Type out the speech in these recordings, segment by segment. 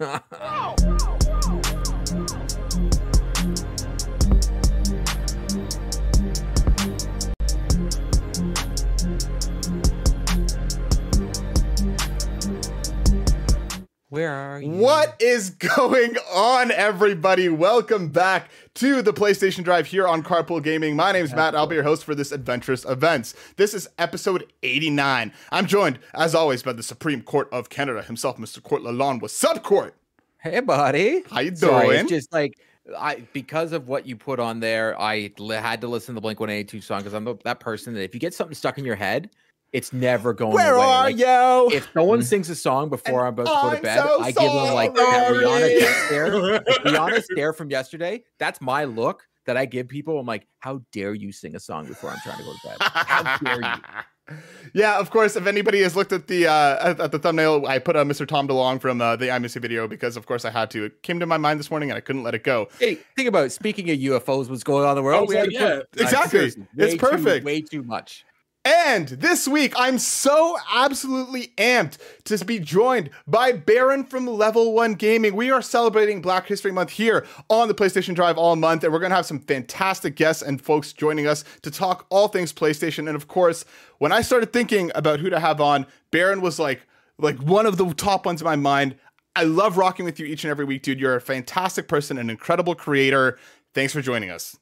oh! Where are you? What is going on, everybody? Welcome back to the PlayStation Drive here on Carpool Gaming. My name is Matt. I'll be your host for this adventurous events. This is episode 89. I'm joined, as always, by the Supreme Court of Canada himself, Mr. Court Lalonde. What's up, Court? Hey, buddy. How you Sorry, doing? it's just like I because of what you put on there, I had to listen to the Blink One Eighty Two song because I'm the, that person that if you get something stuck in your head, it's never going Where away. are Like, you? If someone sings a song before I'm about to go to bed, so I give them like that. Rihanna stare. Rihanna stare from yesterday. That's my look that I give people. I'm like, how dare you sing a song before I'm trying to go to bed? How dare you? Yeah, of course. If anybody has looked at the uh, at, at the thumbnail, I put uh, Mr. Tom DeLonge from uh, the I Miss You video because, of course, I had to. It came to my mind this morning and I couldn't let it go. Hey, think about it. Speaking of UFOs, what's going on in the world? Oh, We had to yeah, put- exactly. seriously, It's way too- perfect. way too much. And this week, I'm so absolutely amped to be joined by Baron from Level 1 Gaming. We are celebrating Black History Month here on the PlayStation Drive all month, and we're going to have some fantastic guests and folks joining us to talk all things PlayStation. And of course, when I started thinking about who to have on, Baron was like, like one of the top ones in my mind. I love rocking with you each and every week, dude. You're a fantastic person, an incredible creator. Thanks for joining us.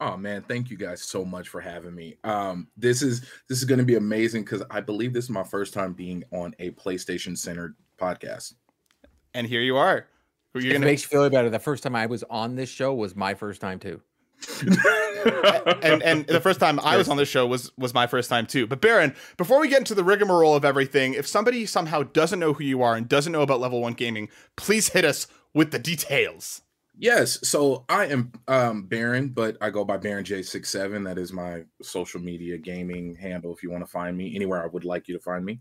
Oh man, thank you guys so much for having me. Um, this is this is going to be amazing because I believe this is my first time being on a PlayStation centered podcast. And here you are. You're it gonna makes you feel better, the first time I was on this show was my first time too. and and the first time I was on this show was was my first time too. But Baron, before we get into the rigmarole of everything, if somebody somehow doesn't know who you are and doesn't know about Level One Gaming, please hit us with the details. Yes, so I am um Baron, but I go by Baron J67. That is my social media gaming handle. If you want to find me anywhere, I would like you to find me.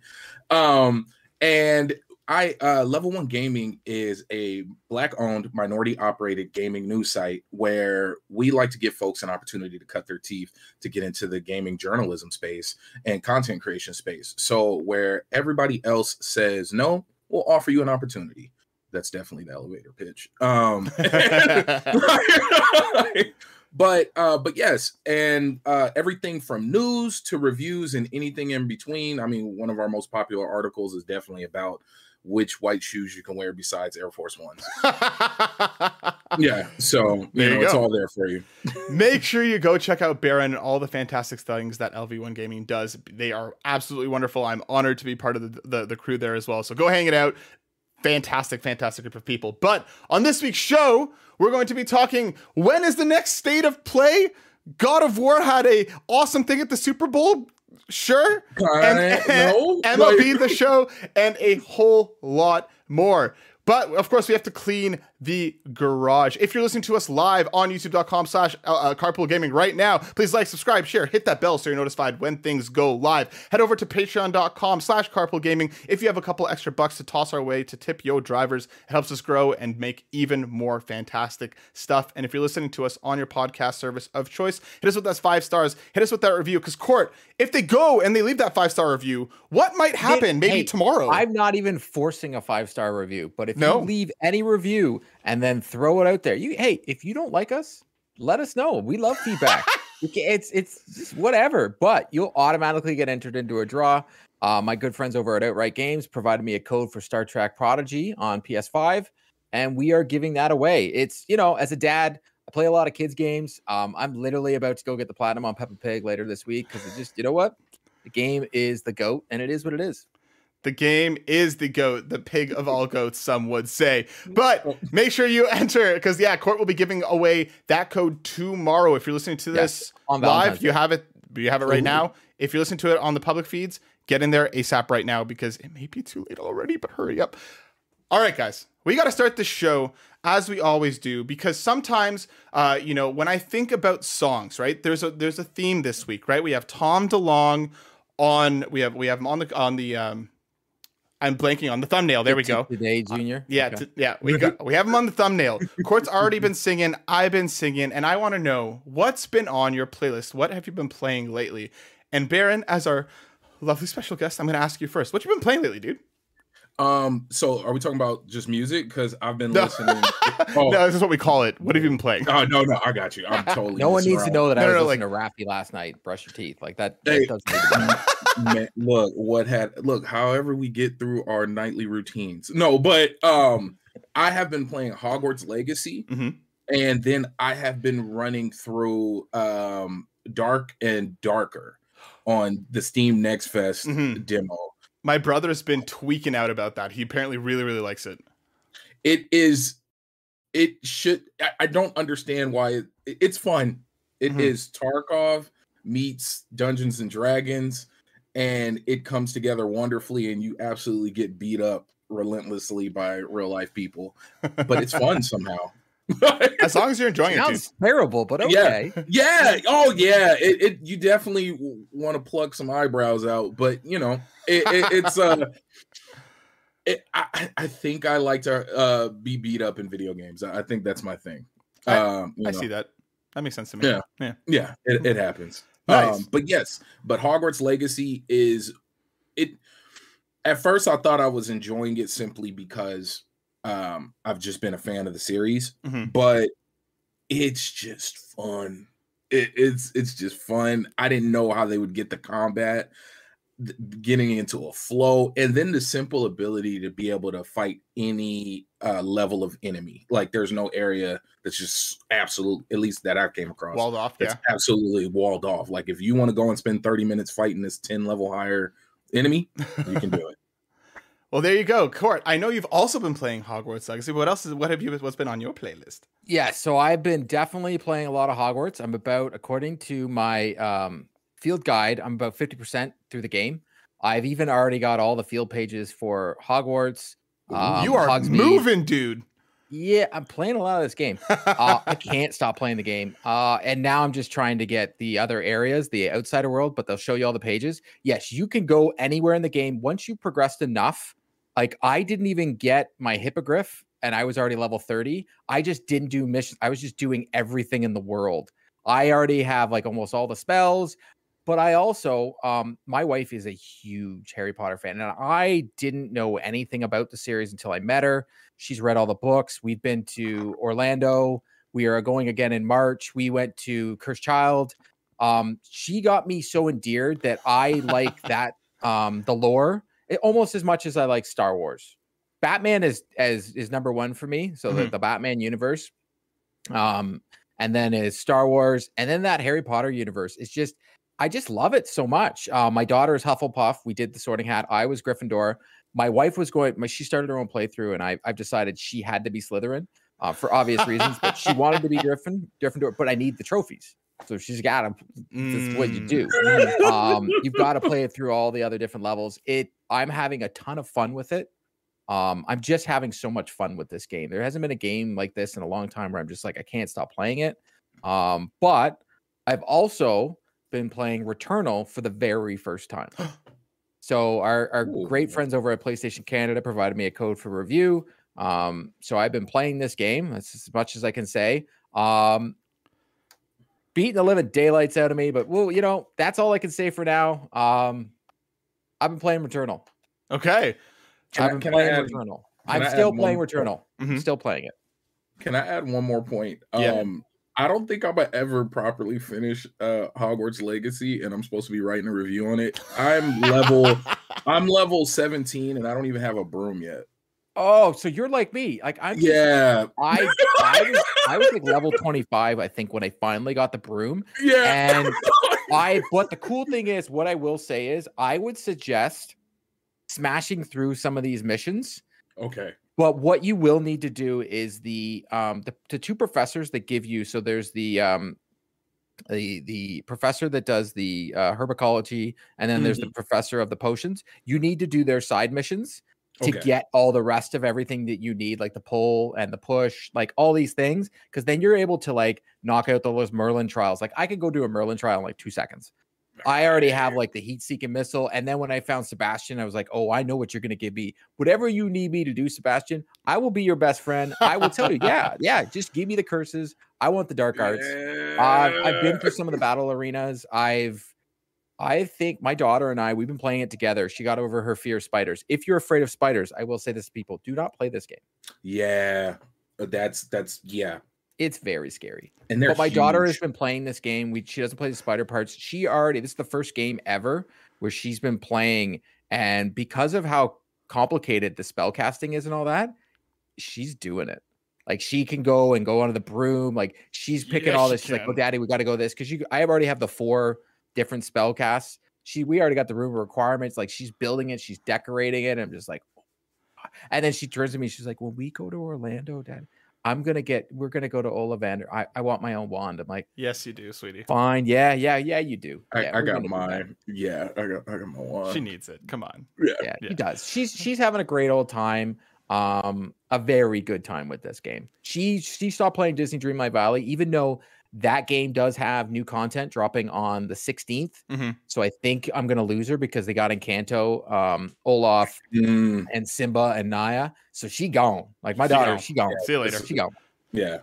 Um, and I uh Level One Gaming is a black owned, minority operated gaming news site where we like to give folks an opportunity to cut their teeth to get into the gaming journalism space and content creation space. So where everybody else says no, we'll offer you an opportunity. That's definitely the elevator pitch. Um but uh but yes and uh everything from news to reviews and anything in between i mean one of our most popular articles is definitely about which white shoes you can wear besides air force ones yeah so you know it's all there for you Make sure you go check out Baron and all the fantastic things that LV1 Gaming does. They are absolutely wonderful. I'm honored to be part of the, the, the crew there as well. So go hang it out. Fantastic, fantastic group of people. But on this week's show, we're going to be talking when is the next state of play? God of War had a awesome thing at the Super Bowl. Sure. Uh, no, MLB the show and a whole lot more. But of course, we have to clean the garage. If you're listening to us live on youtube.com slash uh, carpool gaming right now, please like, subscribe, share, hit that bell so you're notified when things go live. Head over to patreon.com slash carpool gaming. If you have a couple extra bucks to toss our way to tip yo drivers, it helps us grow and make even more fantastic stuff. And if you're listening to us on your podcast service of choice, hit us with that five stars, hit us with that review. Because Court, if they go and they leave that five star review, what might happen? Maybe Hey, tomorrow. I'm not even forcing a five star review, but if No. you leave any review and then throw it out there, you hey, if you don't like us, let us know. We love feedback. It's it's just whatever, but you'll automatically get entered into a draw. Uh, my good friends over at Outright Games provided me a code for Star Trek Prodigy on PS5, and we are giving that away. It's you know, as a dad, I play a lot of kids games. Um, I'm literally about to go get the platinum on Peppa Pig later this week because it just you know what, the game is the goat, and it is what it is. The game is the goat, the pig of all goats, some would say. But make sure you enter because yeah, Court will be giving away that code tomorrow. If you're listening to Yes, this on live, you have it. You have it right Ooh. now. If you're listening to it on the public feeds, get in there ASAP right now because it may be too late already. But hurry up. All right, guys, we got to start the show as we always do because sometimes, uh, you know, when I think about songs, right? There's a there's a theme this week, right? We have Tom DeLonge on. We have we have him on the on the. Um, I'm blanking on the thumbnail. There we go. Today, Junior. Yeah, Okay. t- yeah, we got we have him on the thumbnail. Court's already been singing. I've been singing, and I want to know what's been on your playlist. What have you been playing lately? And Baron, as our lovely special guest, I'm going to ask you first. What you been playing lately, dude? Um, so are we talking about just music? Because I've been No. listening. no, Oh. this is what we call it. What have you been playing? Oh no, no, I got you. I'm totally. No one messing needs to know that No, I no, was no, listening to Raffi last night. Brush your teeth, like that. that Hey. doesn't need to be known. Man, look what had look however we get through our nightly routines no but um i have been playing hogwarts legacy Mhm. and then i have been running through um dark and darker on the steam next fest Mhm. demo My brother's been tweaking out about that. He apparently really, really likes it. it is it should i, I don't understand why it, it's fun It Mhm. is tarkov meets dungeons and dragons and it comes together wonderfully and you absolutely get beat up relentlessly by real life people but it's fun somehow as long as you're enjoying it, dude. Sounds terrible, but Yeah. okay. yeah oh yeah it, it you definitely want to plug some eyebrows out but you know it, it, it's uh it, I, I think i like to uh be beat up in video games i I think that's my thing I- um you I know. see that. That makes sense to me. Yeah. Yeah. Yeah, it, it happens. Nice. Um, but yes, but Hogwarts Legacy is it. At first, I thought I was enjoying it simply because um, I've just been a fan of the series, Mhm. but it's just fun. It, it's it's just fun. I didn't know how they would get the combat getting into a flow, and then the simple ability to be able to fight any uh, level of enemy. Like there's no area that's just absolute. At least that I came across Walled off. it's Yeah. absolutely walled off. Like if you want to go and spend 30 minutes fighting this 10 level higher enemy, you can do it. well, there you go, Court. I know you've also been playing Hogwarts Legacy. What else is? What have you? What's been on your playlist? Yeah, so I've been definitely playing a lot of Hogwarts. I'm about, according to my um, field guide, I'm about 50% through the game. I've even already got all the field pages for Hogwarts. Um, you are Hogsmeade. moving, dude. Yeah, I'm playing a lot of this game. Uh, I can't stop playing the game. Uh, and now I'm just trying to get the other areas, the outsider world, but they'll show you all the pages. Yes, you can go anywhere in the game once you progressed enough. Like I didn't even get my hippogriff and I was already level 30. I just didn't do missions. I was just doing everything in the world. I already have like almost all the spells, but I also um my wife is a huge Harry Potter fan and I didn't know anything about the series until I met her. She's read all the books. We've been to Orlando. We are going again in March. We went to Cursed Child. Um, she got me so endeared that I like that um the lore it, almost as much as I like Star Wars. Batman is as is number one for me. So the, Mhm. the Batman universe. Um, and then is Star Wars, and then that Harry Potter universe. It's just I just love it so much. Uh, my daughter is Hufflepuff. We did the Sorting Hat. I was Gryffindor. My wife was going. My, she started her own playthrough, and I, I've decided she had to be Slytherin uh, for obvious reasons. But she wanted to be Griffin, Gryffindor. But I need the trophies, so she's got them. That's what you Mm. do. Um, you've got to play it through all the other different levels. It. I'm having a ton of fun with it. Um, I'm just having so much fun with this game. There hasn't been a game like this in a long time where I'm just like I can't stop playing it. Um, but I've also been playing Returnal for the very first time. So our, our great Ooh. friends over at PlayStation Canada provided me a code for review. Um, so I've been playing this game. That's as much as I can say. Um, beating the living daylights out of me, but well, you know, that's all I can say for now. Um, I've been playing Returnal. Okay. Can I've been I playing add- Returnal. I'm still playing? Returnal. I'm Mhm. still playing it. Can I add one more point? Yeah. Um, I don't think I'm gonna ever properly finish uh Hogwarts Legacy, and I'm supposed to be writing a review on it. I'm level I'm level 17 and I don't even have a broom yet. Oh, so you're like me. Like I'm just- Yeah, I I was I was like level 25, I think, when I finally got the broom. yeah. And I but the cool thing is, what I will say is I would suggest smashing through some of these missions. okay. But what you will need to do is the um the, the two professors that give you so there's the um the the professor that does the uh, herbicology and then there's the professor of the potions. You need to do their side missions to Okay. get all the rest of everything that you need, like the pull and the push, like all these things, because then you're able to like knock out those Merlin trials. Like I could go do a Merlin trial in like two seconds. I already have like the heat seeking missile. And then when I found Sebastian, I was like, oh, I know what you're going to give me. Whatever you need me to do, Sebastian, I will be your best friend. I will tell you, yeah, yeah, just give me the curses. I want the dark arts. Uh, I've been through some of the battle arenas. I've I think my daughter and I, we've been playing it together. She got over her fear of spiders. If you're afraid of spiders, I will say this to people do not play this game. Yeah, that's that's yeah. It's very scary. And they're But my daughter has been playing this game. We she doesn't play the spider parts. She already this is the first game ever where she's been playing, and because of how complicated the spell casting is and all that, she's doing it. Like she can go and go under the broom. Like she's picking Yes, all this. She's like, "Oh, daddy, we got to go this." Because you, I already have the four different spell casts. She, we already got the room requirements. Like she's building it, she's decorating it. I'm just like, oh and then she turns to me. She's like, "When we go to Orlando, Dad, I'm gonna get. We're gonna go to Ollivander. I, I want my own wand." I'm like, Yes, you do, sweetie. "Fine, yeah, yeah, yeah, you do. I, Yeah, I got gonna do that." mine. Yeah, I got I got my one. She needs it. Come on. yeah. Yeah, Yeah. he does. She's she's having a great old time. Um, a very good time with this game. She she stopped playing Disney Dreamlight Valley, even though that game does have new content dropping on the 16th. Mhm. So I think I'm gonna lose her because they got Encanto, um, Olaf, Mm, and Simba and Naya. So she gone. Like my She daughter, gone. she gone. See you later. She gone. yeah.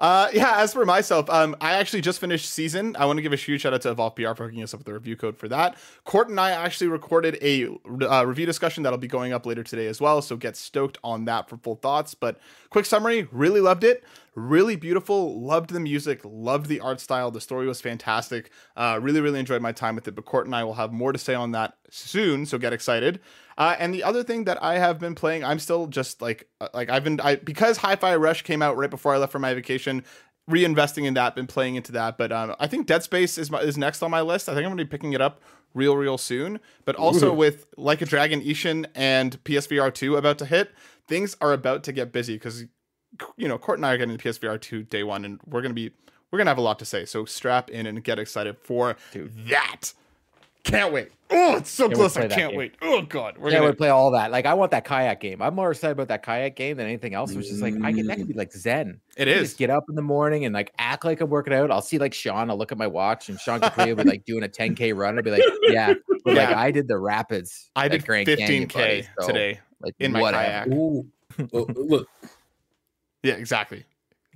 Uh, yeah. As for myself, um, I actually just finished season. I want to give a huge shout out to Evolve PR for hooking us up with the review code for that. Court and I actually recorded a uh, review discussion that'll be going up later today as well. So get stoked on that for full thoughts. But quick summary: really loved it. Really beautiful. Loved the music. Loved the art style. The story was fantastic. Uh, really, really enjoyed my time with it. But Court and I will have more to say on that soon. So get excited. Uh, and the other thing that I have been playing, I'm still just like uh, like I've been I because Hi-Fi Rush came out right before I left for my vacation. Reinvesting in that, been playing into that, but um, I think Dead Space is my, is next on my list. I think I'm gonna be picking it up real, real soon. But also Ooh. with Like a Dragon Ishin and PSVR two about to hit, things are about to get busy because you know Court and I are getting the PSVR two day one, and we're gonna be we're gonna have a lot to say. So strap in and get excited for Dude. that. Can't wait. Oh, it's so Can't close. I can't game. wait. Oh god, we're yeah, gonna we play all that. Like I want that kayak game. I'm more excited about that kayak game than anything else. Which is like I can that could be like Zen. It I is. Just get up in the morning and like act like I'm working out. I'll see like Sean. I'll look at my watch and Sean Capri will be like doing a 10k run. I'll be like, yeah, but, like I did the rapids. I did Grand 15k buddy, so, today Like in my whatever. kayak. Ooh. Oh, oh, look, Yeah, exactly.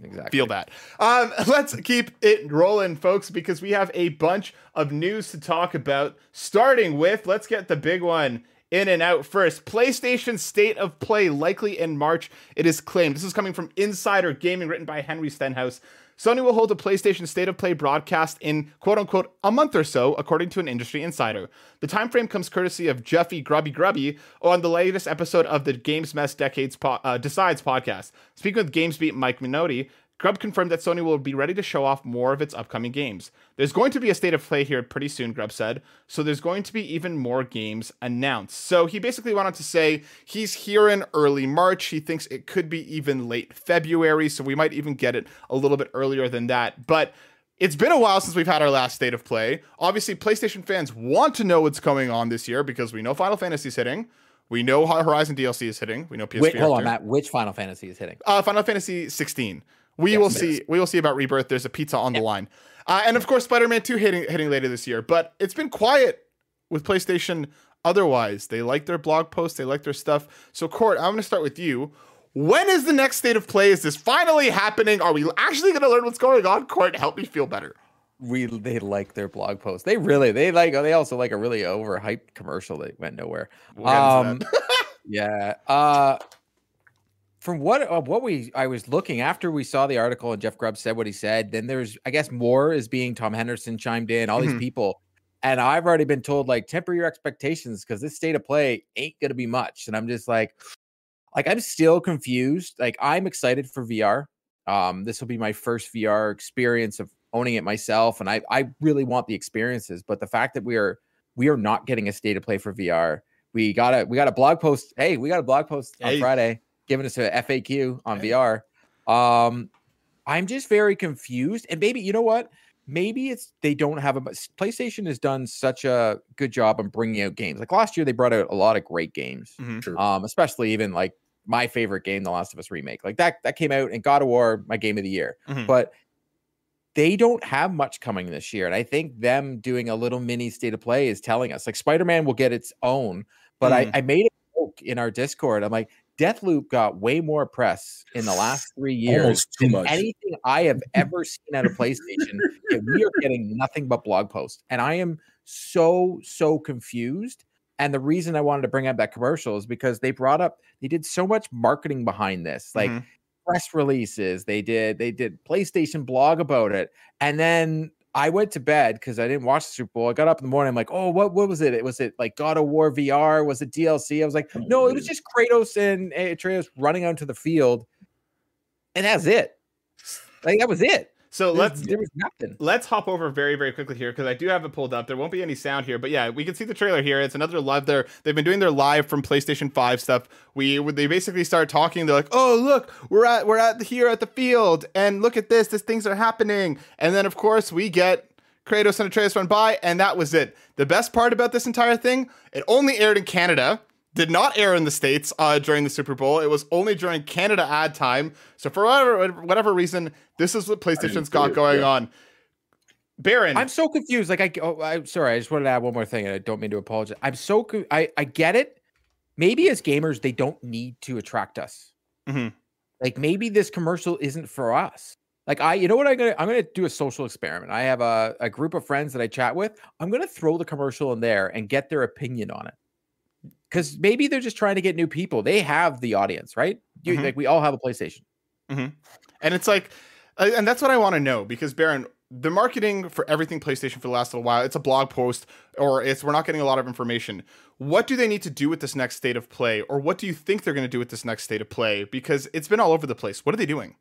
Exactly. Feel that. Um, let's keep it rolling, folks, because we have a bunch of news to talk about. Starting with, let's get the big one in and out first. PlayStation State of Play likely in March. It is claimed. This is coming from Insider Gaming, written by Henry Stenhouse. Sony will hold a PlayStation State of Play broadcast in quote unquote a month or so, according to an industry insider. The time frame comes courtesy of Jeffy Grubby Grubby on the latest episode of the Games Mess Decades po- uh, Decides podcast. Speaking with GamesBeat Mike Minotti, Grubb confirmed that Sony will be ready to show off more of its upcoming games. There's going to be a state of play here pretty soon, Grubb said, so there's going to be even more games announced. So he basically wanted to say he's here in early March. He thinks it could be even late February, so we might even get it a little bit earlier than that. But it's been a while since we've had our last state of play. Obviously, PlayStation fans want to know what's going on this year because we know Final Fantasy is hitting. We know Horizon DLC is hitting. We know PS4. Wait, hold on. Matt. Which Final Fantasy is hitting? Uh, Final Fantasy 16. We Yes, will see. We will see about Rebirth. There's a pizza on the line, uh, and of course, Spider-Man 2 hitting hitting later this year. But it's been quiet with PlayStation. Otherwise, they like their blog posts. They like their stuff. So, Court, I'm going to start with you. When is the next state of play? Is this finally happening? Are we actually going to learn what's going on? Court, help me feel better. We they like their blog posts. They really they like they also like a really overhyped commercial that went nowhere. We'll Um, yeah. Uh from what uh, what we I was looking after we saw the article and Jeff Grubb said what he said, then there's I guess more is being Tom Henderson chimed in, all Mhm. these people. And I've already been told like temper your expectations because this state of play ain't gonna be much. And I'm just like, like I'm still confused. Like I'm excited for VR. Um, this will be my first VR experience of owning it myself, and I I really want the experiences. But the fact that we are we are not getting a state of play for VR. We got a we got a blog post. Hey, we got a blog post on Friday giving us a FAQ on. VR. Um, I'm just very confused. And maybe you know what? Maybe it's they don't have a PlayStation has done such a good job on bringing out games. Like last year, they brought out a lot of great games. True. Um, especially even like my favorite game, The Last of Us remake. Like that that came out and God of War, my game of the year. Mhm. But they don't have much coming this year. And I think them doing a little mini state of play is telling us like Spider-Man will get its own. But Mm. I, I made a joke in our Discord. I'm like, Deathloop got way more press in the last three years than much. anything I have ever seen at a PlayStation. we are getting nothing but blog posts. And I am so so confused. And the reason I wanted to bring up that commercial is because they brought up they did so much marketing behind this, like Mhm. press releases. They did they did PlayStation blog about it, and then I went to bed because I didn't watch the Super Bowl. I got up in the morning. I'm like, oh, what what was it? It was it like God of War VR? Was it DLC? I was like, no, it was mm. just Kratos and eh, Atreus running onto the field, and that's it. Like that was it. So There was- let's there was nothing. let's hop over very very quickly here because I do have it pulled up. There won't be any sound here, but yeah, we can see the trailer here. It's another live. There, they've been doing their live from PlayStation Five stuff. We they basically start talking. They're like, "Oh look, we're at we're at here at the field, and look at this. This things are happening." And then of course we get Kratos and Atreus run by, and that was it. The best part about this entire thing, it only aired in Canada. Did not air in the states uh, during the Super Bowl. It was only during Canada ad time. So for whatever whatever reason, this is what PlayStation's got it, going yeah. on. Baron, I'm so confused. Like I, oh, I'm sorry. I just wanted to add one more thing, and I don't mean to apologize. I'm so co- I I get it. Maybe as gamers, they don't need to attract us. Mhm. Like maybe this commercial isn't for us. Like I, you know what I'm gonna I'm gonna do a social experiment. I have a, a group of friends that I chat with. I'm gonna throw the commercial in there and get their opinion on it. Because maybe they're just trying to get new people. They have the audience, right? You, Mhm. Like we all have a PlayStation. and it's like, uh, and that's what I want to know because Baron, the marketing for everything PlayStation for the last little while, it's a blog post or it's we're not getting a lot of information. What do they need to do with this next state of play, or what do you think they're going to do with this next state of play? Because it's been all over the place. What are they doing?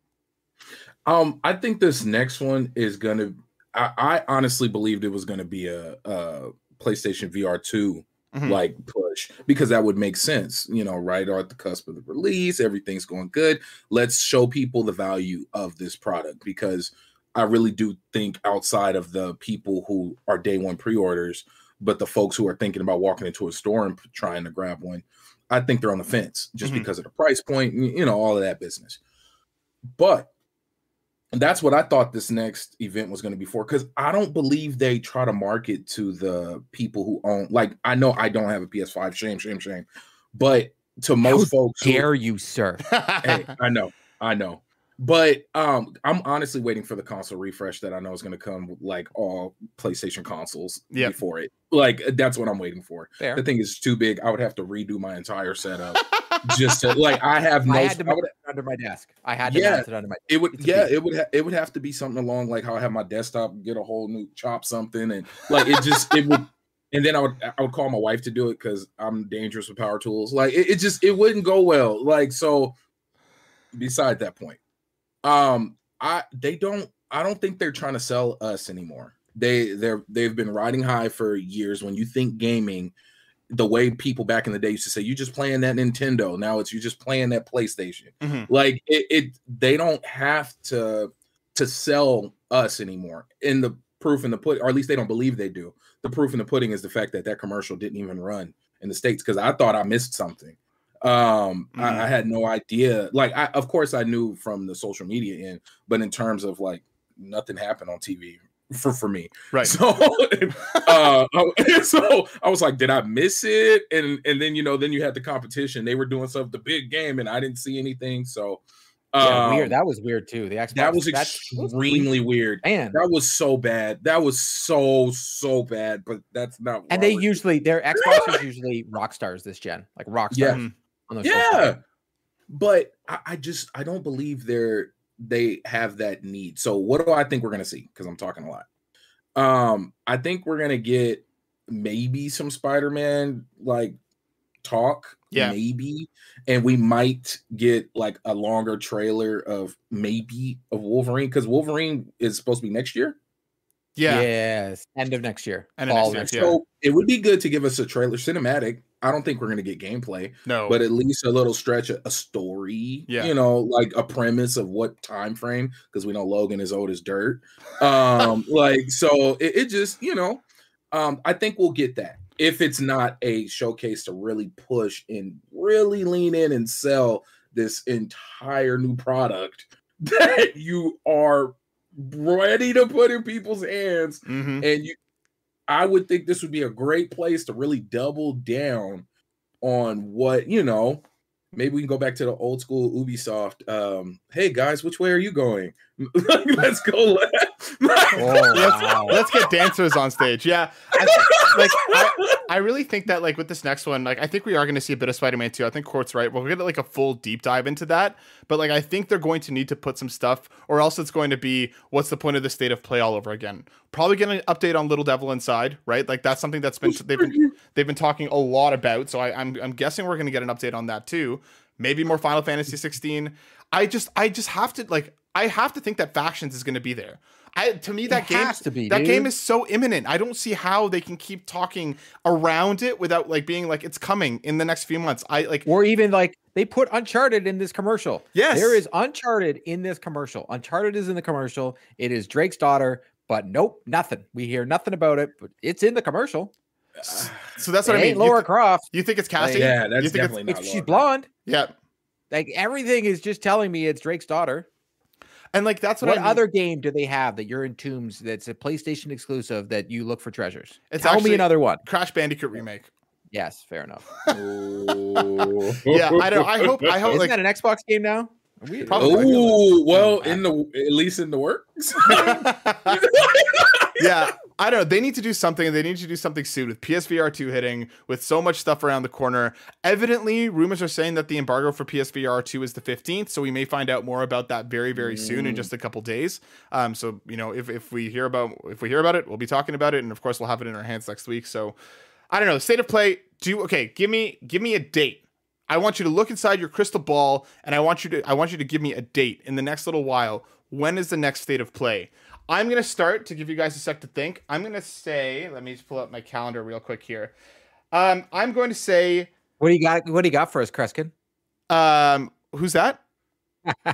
Um, I think this next one is gonna. I, I honestly believed it was gonna be a, a PlayStation VR 2 Mhm. like push because that would make sense, you know, right or at the cusp of the release, everything's going good. Let's show people the value of this product because I really do think outside of the people who are day one pre-orders, but the folks who are thinking about walking into a store and trying to grab one, I think they're on the fence just Mhm. because of the price point, you know, all of that business. But that's what I thought this next event was going to be for because I don't believe they try to market to the people who own. Like, I know I don't have a PS5. Shame, shame, shame. But to most folks, who- Dare you, sir? hey, I know, I know. But um, I'm honestly waiting for the console refresh that I know is going to come with like all PlayStation consoles Yep. before it. Like that's what I'm waiting for. Fair. The thing is too big. I would have to redo my entire setup just to like. I have no. I had to mount it under my desk. I had to Yeah. mount it under my. it would It's yeah it would ha- it would have to be something along like how I have my desktop get a whole new chop something and like it just it would and then I would I would call my wife to do it because I'm dangerous with power tools like it, it just it wouldn't go well like so beside that point um I they don't I don't think they're trying to sell us anymore they they're they've been riding high for years when you think gaming the way people back in the day used to say you just playing that Nintendo. Now it's you just playing that PlayStation. Mhm. like it, it they don't have to to sell us anymore. In the proof in the put or at least they don't believe they do. The proof in the pudding is the fact that that commercial didn't even run in the states because i thought i missed something. Um Mhm. I, I had no idea. Like i of course i knew from the social media end but in terms of like nothing happened on tv for for me right. so, uh, so I was like, did I miss it? And and then you know, then you had the competition. They were doing stuff the big game, and I didn't see anything. So, Yeah, um, weird. That was weird too. The Xbox. that was that's- extremely weird. man. That was so bad. That was so so bad. But that's not. And they usually their Xbox is usually rock stars this gen, like rock stars Yeah. on their social yeah. But I, I just I don't believe they're they have that need. So what do I think we're gonna see? Because I'm talking a lot. Um, I think we're gonna get maybe some Spider-Man like talk, Yeah. maybe, and we might get like a longer trailer of maybe of Wolverine because Wolverine is supposed to be next year. Yeah. Yes. End of next year. End of next next year, year. So it would be good to give us a trailer cinematic. I don't think we're gonna get gameplay No. but at least a little stretch a, a story Yeah. you know like a premise of what time frame because we know logan is old as dirt um like so it, it just you know um i think we'll get that if it's not a showcase to really push and really lean in and sell this entire new product that you are ready to put in people's hands. Mhm. and you i would think this would be a great place to really double down on what you know maybe we can go back to the old school ubisoft um hey guys which way are you going? Let's go left Oh, let's, wow. let's get dancers on stage. Yeah, I, like I, I really think that like with this next one, like I think we are going to see a bit of Spider-Man 2. I think Court's right. We'll get like a full deep dive into that. But like I think they're going to need to put some stuff, or else it's going to be what's the point of the state of play all over again? Probably get an update on Little Devil Inside, right? Like that's something that's been they've been they've been talking a lot about. So I, I'm I'm guessing we're going to get an update on that too. Maybe more Final Fantasy 16. I just I just have to like I have to think that factions is going to be there. I to me that It game has to be, that dude. game is so imminent. I don't see how they can keep talking around it without like being like it's coming in the next few months. I like Or even like they put Uncharted in this commercial. Yes. There is Uncharted in this commercial. Uncharted is in the commercial. It is Drake's daughter, but nope, nothing. We hear nothing about it, but it's in the commercial. so that's what it I mean. Laura you, Croft. you think it's casting? yeah, You that's think it's- definitely not. If she's blonde, Yeah. like everything is just telling me it's Drake's daughter. And like that's what, What I mean. other game do they have that you're in Tombs that's a PlayStation exclusive that you look for treasures? It's Tell me another one. Crash Bandicoot remake. Yes, fair enough. Yeah, I don't I hope I hope Isn't like that an Xbox game now? Are. Oh well, in the at least in the works. yeah, I don't know. They need to do something. They need to do something soon with PSVR 2 hitting, with so much stuff around the corner. Evidently, rumors are saying that the embargo for PSVR 2 is the 15th, so we may find out more about that very, very soon in Mm. just a couple days. Um, so you know, if, if we hear about if we hear about it, we'll be talking about it, and of course, we'll have it in our hands next week. So I don't know. State of play. Do okay. Give me give me a date. I want you to look inside your crystal ball, and I want you to I want you to give me a date in the next little while. When is the next state of play? I'm gonna start to give you guys a sec to think. I'm gonna say, let me just pull up my calendar real quick here. Um, I'm going to say, What do you got? What do you got for us, Kreskin? um, who's that?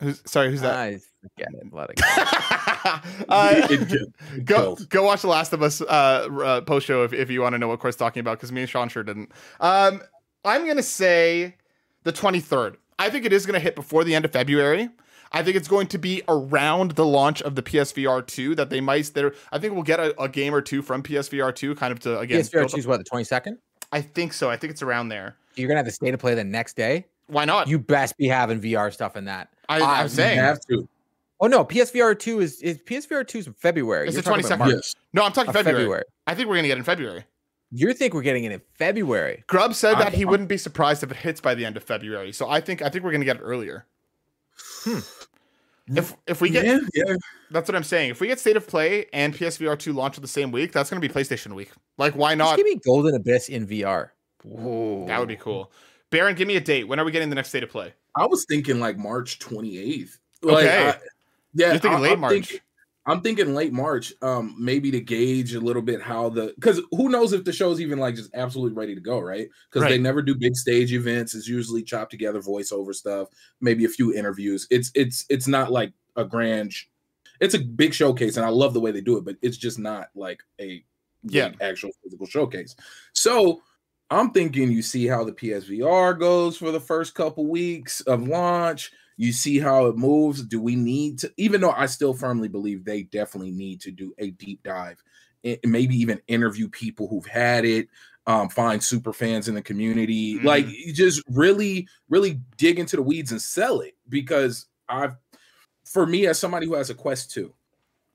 Who's sorry? Who's that? I forget it. Let it go. uh, It killed- it go go watch the Last of Us uh, uh post show if, if you want to know what Court's talking about because me and Sean sure didn't. Um, I'm gonna say the 23rd. I think it is gonna hit before the end of February. I think it's going to be around the launch of the PSVR 2 that they might. There, I think we'll get a, a game or two from PSVR 2, kind of to again. PSVR build up- choose what the twenty second. I think so. I think it's around there. You're gonna have the state of play the next day. Why not? You best be having VR stuff in that. I, I- I'm ah, You saying. have to. Oh no, PSVR two is is PSVR two is February. It's You're the 22nd. March. Yes. No, I'm talking February. February. I think we're gonna get it in February. You think we're getting it in February? Grubb said that I- he wouldn't be surprised if it hits by the end of February. So I think I think we're gonna get it earlier. Hmm. If if we get yeah, yeah. that's what I'm saying. If we get State of Play and PSVR 2 launch on the same week, that's gonna be PlayStation week. Like why Just not? give me Golden Abyss in VR. That would be cool. Baron, give me a date. When are we getting the next State of Play? I was thinking like March 28th. Okay. I- yeah, You're thinking I- late I'm March. thinking- I'm thinking late March, um, maybe to gauge a little bit how the because who knows if the show's even like just absolutely ready to go, right? Because they never do big stage events. It's usually chopped together voiceover stuff, maybe a few interviews. It's it's it's not like a grand. sh- It's a big showcase, and I love the way they do it, but it's just not like a Yeah. actual physical showcase. So I'm thinking you see how the PSVR goes for the first couple weeks of launch. You see how it moves. Do we need to, even though I still firmly believe they definitely need to do a deep dive, and maybe even interview people who've had it, um, find super fans in the community, Mhm. like you just really, really dig into the weeds and sell it because I've, for me as somebody who has a Quest 2,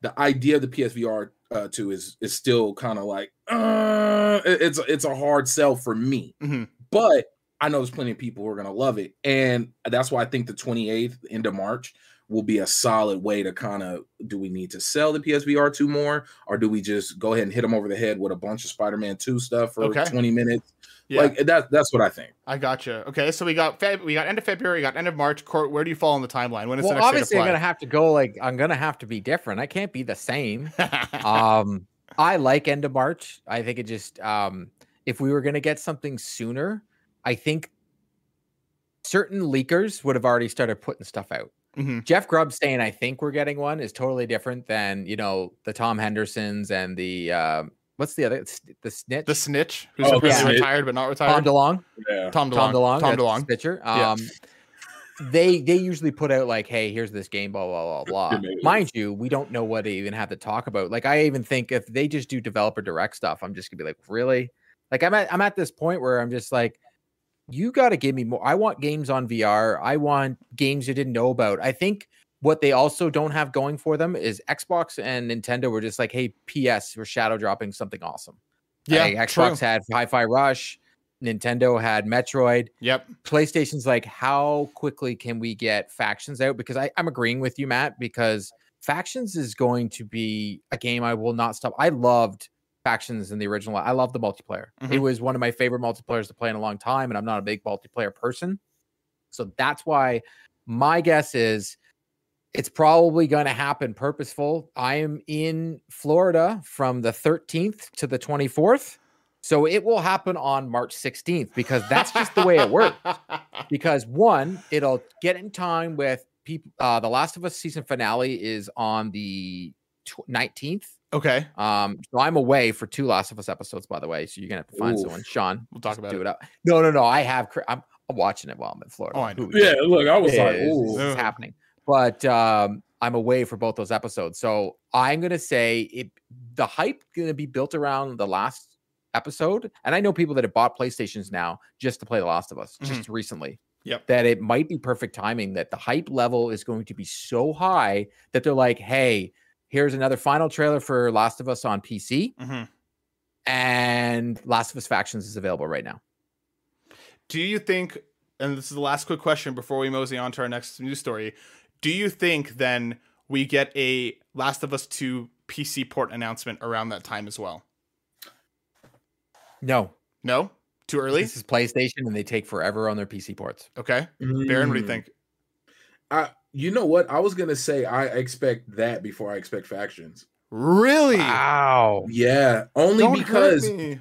the idea of the PSVR uh, 2 is is still kind of like uh, it's it's a hard sell for me. Mhm. But I know there's plenty of people who are gonna love it, and that's why I think the 28th end of March will be a solid way to kind of do we need to sell the PSVR 2 more, or do we just go ahead and hit them over the head with a bunch of Spider-Man 2 stuff for Okay. 20 minutes? Yeah, Like that that's what I think. I gotcha. Okay, so we got Feb, we got end of February, we got end of March. Court, where do you fall on the timeline? When is Well, the next obviously, I'm gonna have to go like I'm gonna have to be different. I can't be the same. um, I like end of March. I think it just um, if we were gonna get something sooner, I think certain leakers would have already started putting stuff out. Mhm. Jeff Grubb saying I think we're getting one is totally different than you know the Tom Hendersons and the um, what's the other the snitch The snitch, who's Oh, the apparently snitch. retired but not Tom retired. DeLonge. Yeah. Tom DeLonge. Tom DeLonge, Tom that's DeLonge. Stitcher. Yeah. Um, they they usually put out like, hey, here's this game, blah blah blah blah. Mind you, we don't know what they even have to talk about. Like, I even think if they just do developer direct stuff, I'm just gonna be like, really? Like, I'm at I'm at this point where I'm just like, you got to give me more. I want games on VR. I want games you didn't know about. I think what they also don't have going for them is Xbox and Nintendo were just like, hey, PS, we're shadow dropping something awesome. Yeah, Like, Xbox true. had Hi-Fi Rush, Nintendo had Metroid. Yep. PlayStation's like, how quickly can we get factions out? Because I, I'm agreeing with you, Matt, because factions is going to be a game I will not stop. I loved factions in the original. I love the multiplayer. It Mhm. was one of my favorite multiplayers to play in a long time, and I'm not a big multiplayer person. So that's why my guess is it's probably going to happen purposeful. I am in Florida from the 13th to the 24th. So it will happen on March 16th because that's just the way it works. Because one, it'll get in time with people. Uh, the Last of Us season finale is on the tw- 19th. Okay, Um, so I'm away for two Last of Us episodes, by the way. So you're gonna have to find Oof. someone. Sean, we'll talk about do it. it up. No, no, no. I have. I'm, I'm watching it while I'm in Florida. Oh, I know. Yeah, look, I was yeah, like, it's- ooh. it's happening. But um, I'm away for both those episodes, so I'm gonna say it. The hype gonna be built around the last episode, and I know people that have bought PlayStations now just to play The Last of Us, just recently. Yep. That it might be perfect timing. That the hype level is going to be so high that they're like, "Hey, here's another final trailer for Last of Us on PC, Mhm. and Last of Us Factions is available right now." Do you think, and this is the last quick question before we mosey on to our next news story, do you think then we get a Last of Us 2 PC port announcement around that time as well? No, No? Too early? this is PlayStation, and they take forever on their PC ports. Okay. Baron, what do you Mm. think? I, you know what? I was gonna say I expect that before I expect factions. Really? Wow. Yeah, only Don't hurt because me.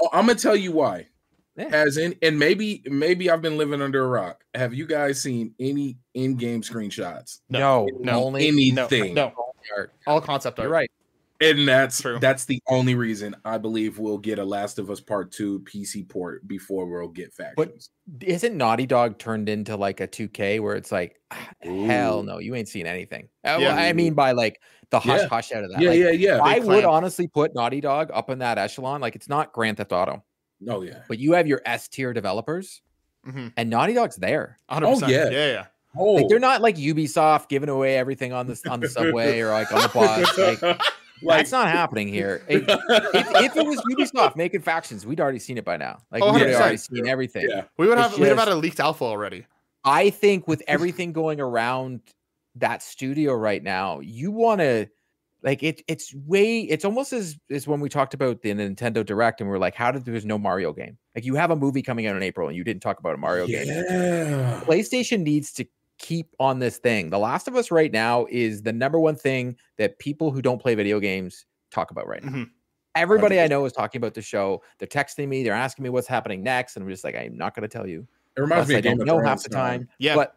Oh, I'm gonna tell you why. Yeah. Has in and maybe maybe I've been living under a rock. Have you guys seen any in-game screenshots? No, no, only anything. No, no. All concept art. You're right. And that's True. that's the only reason I believe we'll get a Last of Us Part Two PC port before we'll get factions. Isn't Naughty Dog turned into like a 2K where it's like, "Ah, hell no, you ain't seen anything. Uh, Yeah. well, I mean by like the hush Yeah. hush out of that. yeah, Like, yeah, yeah. I Big would clamp. honestly put Naughty Dog up in that echelon. Like it's not Grand Theft Auto, oh yeah. but you have your S tier developers, Mm-hmm. and Naughty Dog's there. 100%. yeah. Yeah, yeah. Oh, Like they're not like Ubisoft giving away everything on the on the subway or like on the bus. Like that's not happening here. It- if, if it was Ubisoft making factions, we'd already seen it by now. Like Oh, we'd have already seen everything. yeah. We would It's have we'd have had a leaked alpha already. I think with everything going around that studio right now, you want to like it. It's way. It's almost as as when we talked about the Nintendo Direct, and we are like, how did there's no Mario game? Like you have a movie coming out in April, and you didn't talk about a Mario game. PlayStation needs to keep on this thing. The Last of Us right now is the number one thing that people who don't play video games talk about right now. Mhm. Everybody I 100%. know is talking about the show. They're texting me. They're asking me what's happening next, and I'm just like, I'm not going to tell you. It reminds me I don't know half the um, time. Yeah. But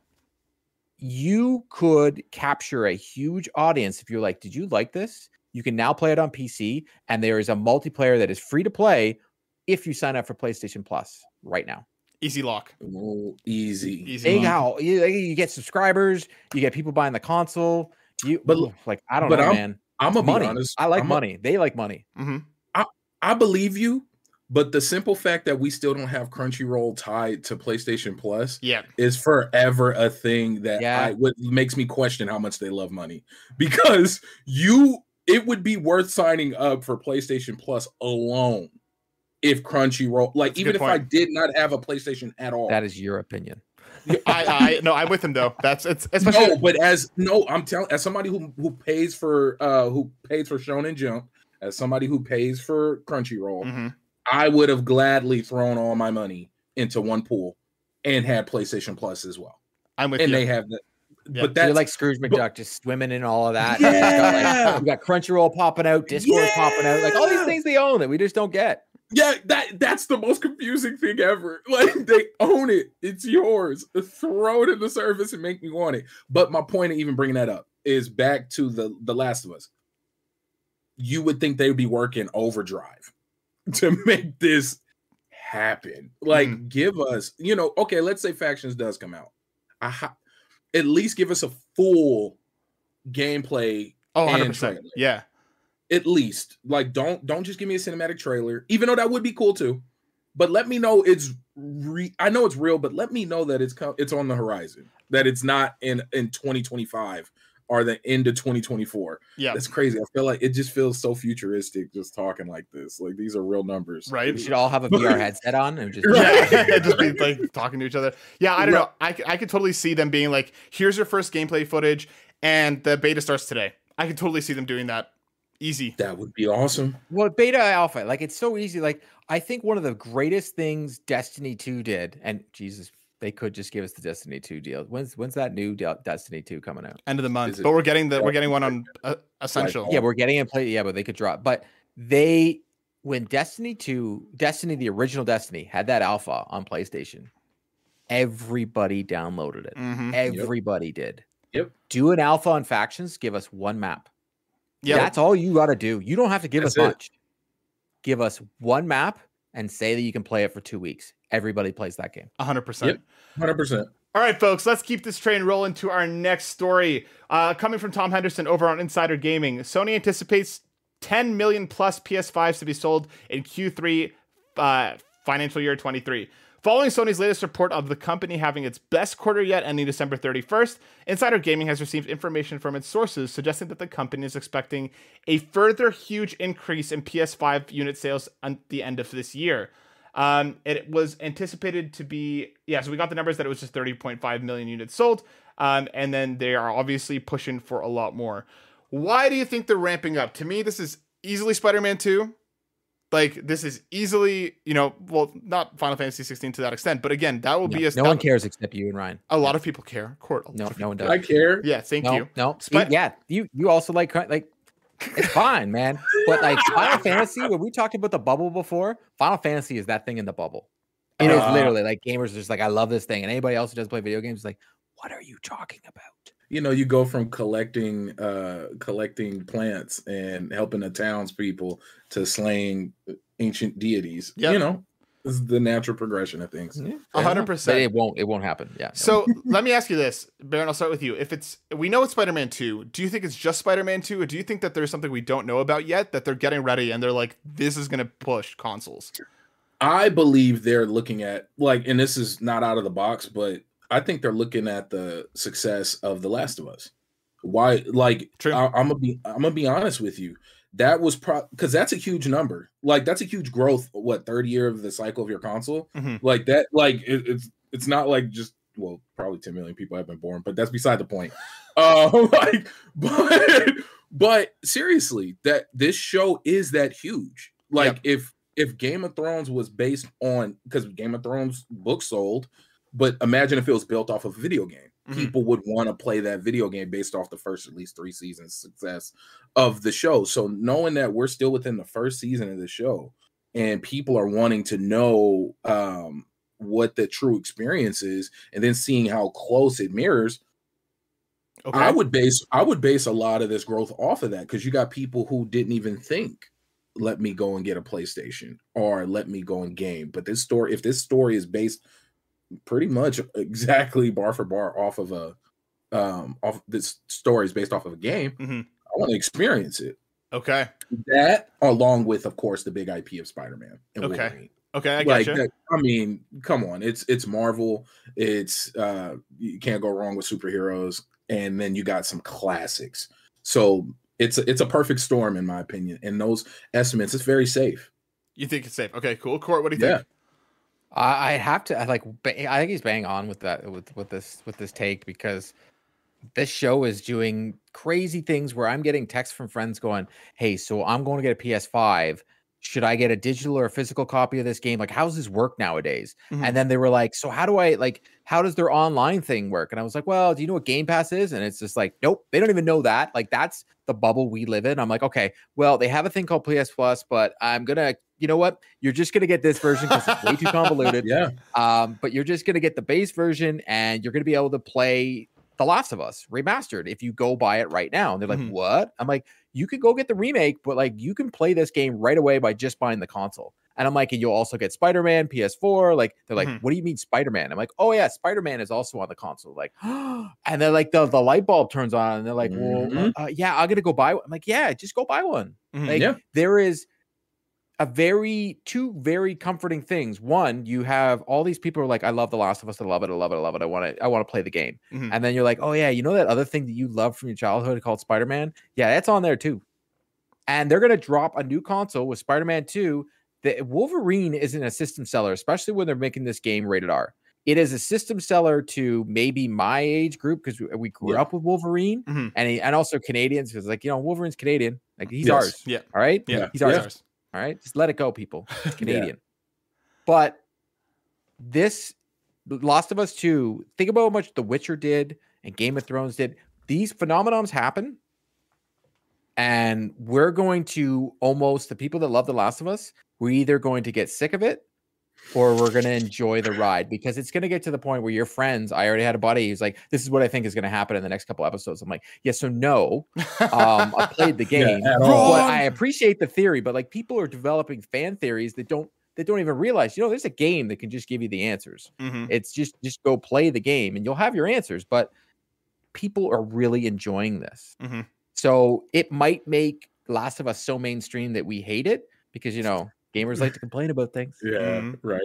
you could capture a huge audience if you're like, did you like this? You can now play it on PC, and there is a multiplayer that is free to play if you sign up for PlayStation Plus right now. Easy lock. Oh, easy. Easy how you, you get subscribers, you get people buying the console. You But- oof, like I don't but know, I'm- man. I'm gonna money. honest. I like I'm a- money. they like money. hmm I believe you, but the simple fact that we still don't have Crunchyroll tied to PlayStation Plus Yeah. is forever a thing that Yeah. I what makes me question how much they love money. Because you it would be worth signing up for PlayStation Plus alone if Crunchyroll like That's even good if I did not have a PlayStation at all. That is your opinion. I, I no, I'm with him though. That's it's especially no, but as no, I'm telling as somebody who who pays for uh who pays for Shonen Jump, as somebody who pays for Crunchyroll, Mhm. I would have gladly thrown all my money into one pool and had PlayStation Plus as well. I'm with you. and you. they have that. Yeah. But So that's you're like Scrooge McDuck, just swimming in all of that. and you just got, Yeah. like, you got Crunchyroll popping out, Discord popping out, like all these things they own that we just don't get. Yeah, that that's the most confusing thing ever. Like they own it, it's yours. Throw it in the service and make me want it. But my point of even bringing that up is back to the the Last of Us. You would think they would be working overdrive to make this happen. Like, Mhm. give us, you know, okay, let's say Factions does come out. At least give us a full gameplay oh, 100 percent. trailer. Yeah. At least like don't don't just give me a cinematic trailer even though that would be cool too but let me know it's re- I know it's real, but let me know that it's co- it's on the horizon. That it's not in in 2025 or the end of 2024. Yeah. That's crazy. I feel like it just feels so futuristic just talking like this. Like these are real numbers. Right. We should all have a VR headset on and just yeah, just be like talking to each other. Yeah, I don't Right. know. I could totally see them being like, here's your first gameplay footage, and the beta starts today. I could totally see them doing that. Easy. That would be awesome. Well, beta alpha, like it's so easy. Like I think one of the greatest things Destiny 2 did, and Jesus, they could just give us the Destiny 2 deal. When's when's that new De- Destiny 2 coming out? End of the month. Is it- But we're getting the we're getting one on uh, essential. Yeah, we're getting it play. Yeah, but they could drop. But they when Destiny 2, Destiny, the original Destiny, had that alpha on PlayStation, everybody downloaded it. Mhm. Everybody did. Yep. Do an alpha on factions, give us one map. Yeah. That's all you got to do. You don't have to give That's us it. much. Give us one map and say that you can play it for two weeks. Everybody plays that game. hundred percent. Yep. 100%. All right, folks, let's keep this train rolling to our next story. Uh, coming from Tom Henderson over on Insider Gaming, Sony anticipates 10 million plus PS5s to be sold in Q3 uh, financial year 23. Following Sony's latest report of the company having its best quarter yet ending December 31st, Insider Gaming has received information from its sources suggesting that the company is expecting a further huge increase in PS5 unit sales at the end of this year. Um, it was anticipated to be yeah. So we got the numbers that it was just 30.5 million units sold, um, and then they are obviously pushing for a lot more. Why do you think they're ramping up? To me, this is easily Spider-Man 2. Like this is easily, you know, well, not Final Fantasy 16 to that extent, but again, that will No, be a no one cares except you and Ryan. A lot of people care. Court. No, no one does. I care. Yeah, thank no, you. no. but, yeah, you you also like like it's fine, man. But like Final Fantasy, when we talked about the bubble before, Final Fantasy is that thing in the bubble. It is Uh, literally like gamers are just like, I love this thing, and anybody else who does play video games is like, what are you talking about? You know you go from collecting uh collecting plants and helping the townspeople to slaying ancient deities Yep. you know this is the natural progression of things Yeah, A hundred But percent. it won't. It won't happen. Yeah. So let me ask you this, Baron. I'll start with you. If it's we know it's Spider-Man 2, do you think it's just Spider-Man 2, or do you think that there's something we don't know about yet that they're getting ready and they're like, this is gonna push consoles? i believe they're looking at like and this is not out of the box but i think they're looking at the success of the last of us why like True. I, i'm gonna be i'm gonna be honest with you that was pro because that's a huge number like that's a huge growth what third year of the cycle of your console Mhm. like that like it, it's it's not like just well probably 10 million people have been born but that's beside the point um like but but seriously that this show is that huge like Yep. if if game of thrones was based on because game of thrones book sold but imagine if it was built off of a video game Mhm. people would want to play that video game based off the first at least three seasons success of the show so knowing that we're still within the first season of the show and people are wanting to know um what the true experience is and then seeing how close it mirrors Okay. i would base i would base a lot of this growth off of that because you got people who didn't even think let me go and get a playstation or let me go and game but this story if this story is based pretty much exactly bar for bar off of a um off this story is based off of a game Mhm. i want to experience it Okay. that along with of course the big ip of spider-man and Okay. Wolverine Okay, I like that, I mean, come on, it's it's Marvel. It's uh you can't go wrong with superheroes, and then you got some classics. So it's a, it's a perfect storm in my opinion. And those estimates, it's very safe. You think it's safe? Okay, cool. Court, what do you Yeah. think? I, have to. I like. I think he's bang on with that. With with this with this take because this show is doing crazy things where I'm getting texts from friends going, "Hey, so I'm going to get a PS5. Should I get a digital or a physical copy of this game? Like, how does this work nowadays?" Mhm. And then they were like, "So how do I like? How does their online thing work?" And I was like, "Well, do you know what Game Pass is?" And it's just like, "Nope, they don't even know that. Like, that's the bubble we live in." I'm like, "Okay, well, they have a thing called PS Plus, but I'm gonna." You know what? You're just gonna get this version because it's way too convoluted. Yeah. Um, but you're just gonna get the base version, and you're gonna be able to play The Last of Us remastered if you go buy it right now. And they're like, Mhm. "What?" I'm like, "You could go get the remake, but like you can play this game right away by just buying the console." And I'm like, "And you'll also get Spider Man PS4." Like they're like, Mhm. "What do you mean Spider Man?" I'm like, "Oh yeah, Spider Man is also on the console." Like, and then like the the light bulb turns on, and they're like, "Well, Mhm. uh, yeah, I'm gonna go buy." One. I'm like, "Yeah, just go buy one." Mhm. Like Yeah. there is a very two very comforting things. One, you have all these people are like, I love The Last of Us, I love it, I love it, I love it. I want to, I want to play the game. Mhm. And then you're like, oh yeah, you know that other thing that you love from your childhood called Spider-Man? Yeah, that's on there too. And they're gonna drop a new console with Spider-Man 2. The Wolverine isn't a system seller, especially when they're making this game rated R. It is a system seller to maybe my age group because we, we grew Yeah. up with Wolverine Mhm. and he, and also Canadians because like you know Wolverine's Canadian, like he's Yes. ours. Yeah. All right. Yeah, He's ours. All right. Just let it go, people. It's Canadian. But this Last of Us 2, think about how much The Witcher did and Game of Thrones did. These phenomenons happen. And we're going to almost the people that love The Last of Us, we're either going to get sick of it or we're going to enjoy the ride because it's going to get to the point where your friends, I already had a buddy who's like, this is what I think is going to happen in the next couple episodes. I'm like, yeah, so no, um, I played the game, at but. I appreciate the theory. But like people are developing fan theories that don't that don't even realize, you know, there's a game that can just give you the answers. Mhm. It's just just go play the game and you'll have your answers. But people are really enjoying this, Mhm. so it might make Last of Us so mainstream that we hate it because you know gamers like to complain about things. Yeah, Mhm. right.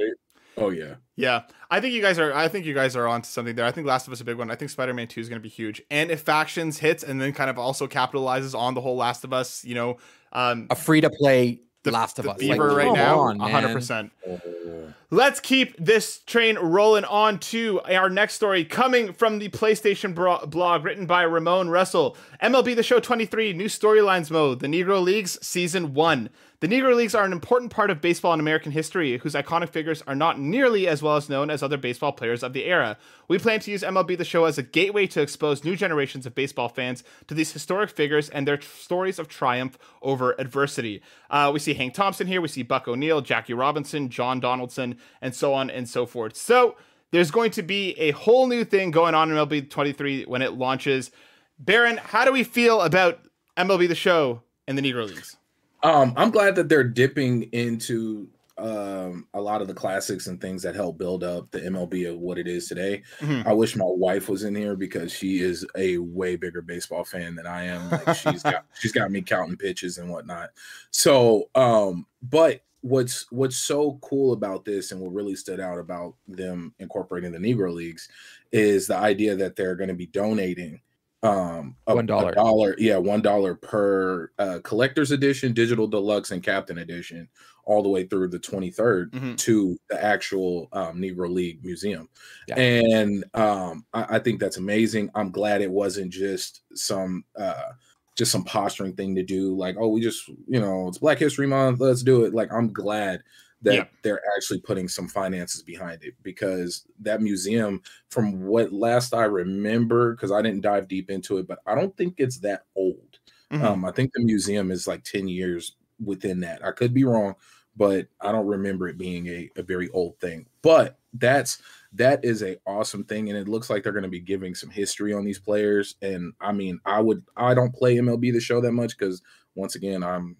Oh yeah. Yeah, I think you guys are. I think you guys are onto something there. I think Last of Us is a big one. I think Spider Man Two is going to be huge. And if Factions hits and then kind of also capitalizes on the whole Last of Us, you know, um, A free to play the, Last of the Us, Beaver like, right now, on, hundred man. Let's keep this train rolling on to our next story coming from the PlayStation blog written by Ramone Russell. MLB The Show 23, new storylines mode, the Negro Leagues Season 1. The Negro Leagues are an important part of baseball in American history, whose iconic figures are not nearly as well as known as other baseball players of the era. We plan to use MLB The Show as a gateway to expose new generations of baseball fans to these historic figures and their stories of triumph over adversity. Uh, we see Hank Thompson here, we see Buck O'Neil, Jackie Robinson, John Donaldson, and so on and so forth. So there's going to be a whole new thing going on in MLB 23 when it launches. Baron, how do we feel about MLB The Show and the Negro Leagues? Um, I'm glad that they're dipping into um a lot of the classics and things that help build up the MLB of what it is today. Mhm. I wish my wife was in here because she is a way bigger baseball fan than I am. Like she's got she's got me counting pitches and whatnot. So um, but what's what's so cool about this and what really stood out about them incorporating the Negro Leagues is the idea that they're going to be donating um a- One dollar. dollar yeah one dollar per uh collector's edition digital deluxe and captain edition all the way through the 23rd Mhm. to the actual um, negro league museum Yeah. and um I, I think that's amazing i'm glad it wasn't just some uh just some posturing thing to do like oh we just you know it's black history month let's do it like i'm glad that Yeah. they're actually putting some finances behind it because that museum from what last i remember because i didn't dive deep into it but i don't think it's that old Mhm. um i think the museum is like 10 years within that i could be wrong but i don't remember it being a, a very old thing but that's that is a awesome thing and it looks like they're going to be giving some history on these players and i mean i would i don't play mlb the show that much because once again i'm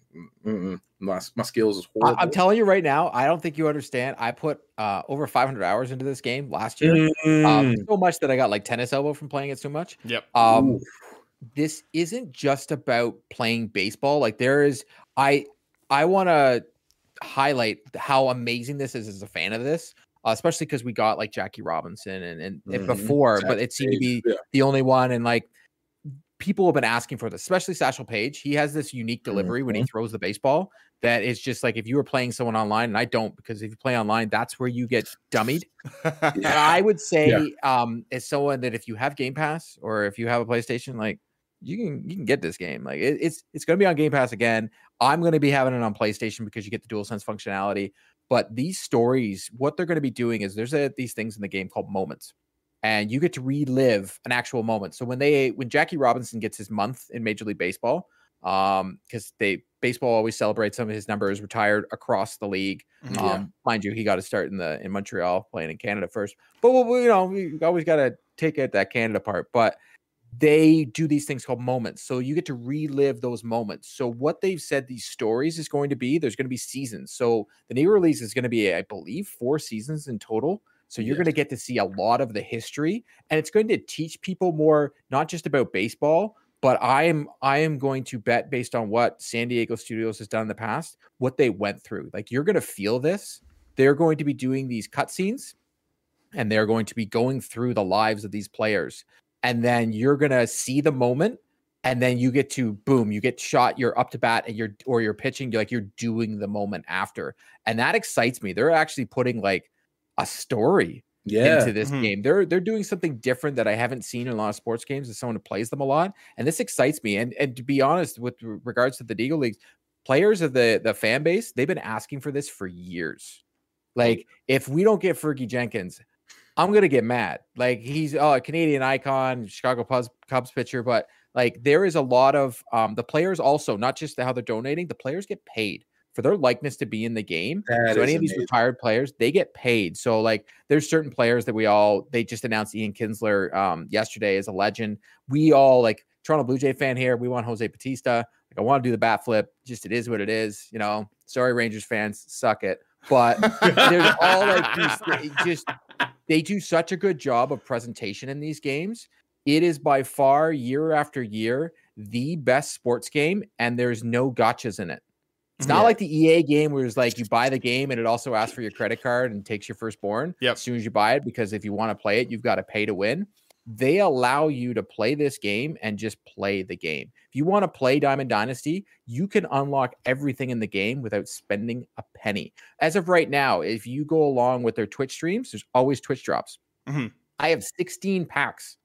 my, my skills is I, horrible I'm telling you right now, I don't think you understand. I put uh, over 500 hours into this game last year. Mm. Um, so much that I got like tennis elbow from playing it so much. Yep. Um, this isn't just about playing baseball. Like there is, I I want to highlight how amazing this is as a fan of this, uh, especially because we got like Jackie Robinson and and, and Mhm. before, but it seemed to be yeah. the only one. And like people have been asking for this, especially Satchel Paige. He has this unique delivery when he throws the baseball that is just like if you were playing someone online, and I don't because if you play online, that's where you get dummied. And I would say, um, as someone that if you have Game Pass or if you have a PlayStation, like you can you can get this game. Like it, it's it's going to be on Game Pass again. I'm going to be having it on PlayStation because you get the DualSense functionality. But these stories, what they're going to be doing is there's a, these things in the game called moments, and you get to relive an actual moment. So when they when Jackie Robinson gets his month in Major League Baseball, um, because they baseball always celebrates some of his numbers retired across the league. Mhm. Yeah. Um, mind you, he got to start in the in Montreal playing in Canada first. But we- we- you know, we always got to take it that Canada part. But they do these things called moments, so you get to relive those moments. So what they've said these stories is going to be there's going to be seasons. So the new release is going to be, I believe, four seasons in total. So you're going to get to see a lot of the history, and it's going to teach people more, not just about baseball, but I am I am going to bet based on what San Diego Studios has done in the past, what they went through. Like you're going to feel this. They're going to be doing these cutscenes, and they're going to be going through the lives of these players, and then you're going to see the moment, and then you get to boom, you get shot, you're up to bat, and you're or you're pitching, you're like you're doing the moment after, and that excites me. They're actually putting like a story Yeah. into this Mhm. game. They're they're doing something different that I haven't seen in a lot of sports games as someone who plays them a lot. And this excites me. And and to be honest, with regards to the Negro Leagues, players of the the fan base, they've been asking for this for years. Like, if we don't get Fergie Jenkins, I'm gonna get mad. Like he's oh, a Canadian icon, Chicago Cubs, Cubs pitcher, but like there is a lot of um the players also, not just how they're donating, the players get paid for their likeness to be in the game. That so any of these retired players, they get paid. So like there's certain players that we all they just announced Ian Kinsler um yesterday as a legend. We all like Toronto Blue Jay fan here. We want Jose Bautista. Like I want to do the bat flip. Just it is what it is, you know. Sorry, Rangers fans, suck it. But there's all like these just they do such a good job of presentation in these games. It is by far year after year the best sports game, and there's no gotchas in it. It's not Yeah. like the EA game where it's like you buy the game and it also asks for your credit card and takes your firstborn Yep. as soon as you buy it, because if you want to play it, you've got to pay to win. They allow you to play this game and just play the game. If you want to play Diamond Dynasty, you can unlock everything in the game without spending a penny. As of right now, if you go along with their Twitch streams, there's always Twitch drops. Mhm. I have 16 packs.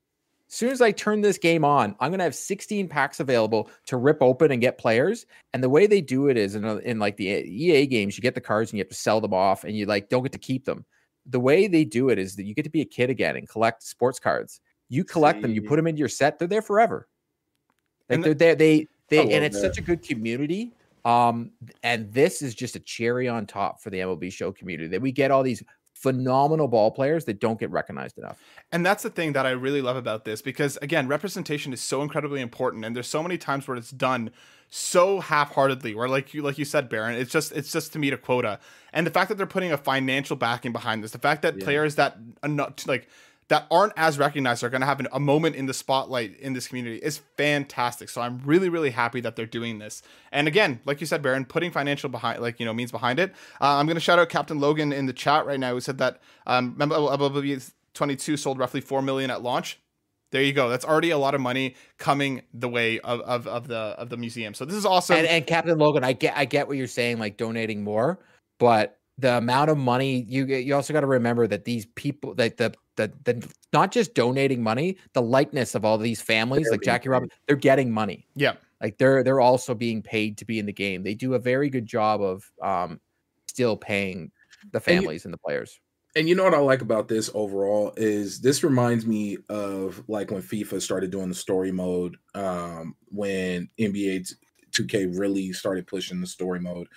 As soon as I turn this game on, I'm gonna have 16 packs available to rip open and get players. And the way they do it is in, in like the EA games, you get the cards and you have to sell them off, and you like don't get to keep them. The way they do it is that you get to be a kid again and collect sports cards. You collect them, you See. put them into your set. They're there forever. Like And they're there. They they and it's that. such a good community. Um, and this is just a cherry on top for the MLB show community that we get all these phenomenal ball players that don't get recognized enough. And that's the thing that I really love about this because again, representation is so incredibly important and there's so many times where it's done so half-heartedly where like you like you said Baron, it's just it's just to meet a quota. And the fact that they're putting a financial backing behind this, the fact that Yeah. players that are not like that aren't as recognized are going to have an, a moment in the spotlight in this community is fantastic. So I'm really, really happy that they're doing this. And again, like you said, Baron, putting financial behind, like you know, means behind it. Uh, I'm going to shout out Captain Logan in the chat right now, who said that um, MLB 22 sold roughly four million at launch. There you go. That's already a lot of money coming the way of, of, of the of the museum. So this is awesome. and, and Captain Logan, I get I get what you're saying, like donating more, but the amount of money you you also got to remember that these people that the the the not just donating money, the likeness of all these families, like Jackie Robinson, they're getting money. yeah. Like they're they're also being paid to be in the game. They do a very good job of um still paying the And you- families and the players. And you know what I like about this overall is this reminds me of like when FIFA started doing the story mode, um, when NBA 2K really started pushing the story mode.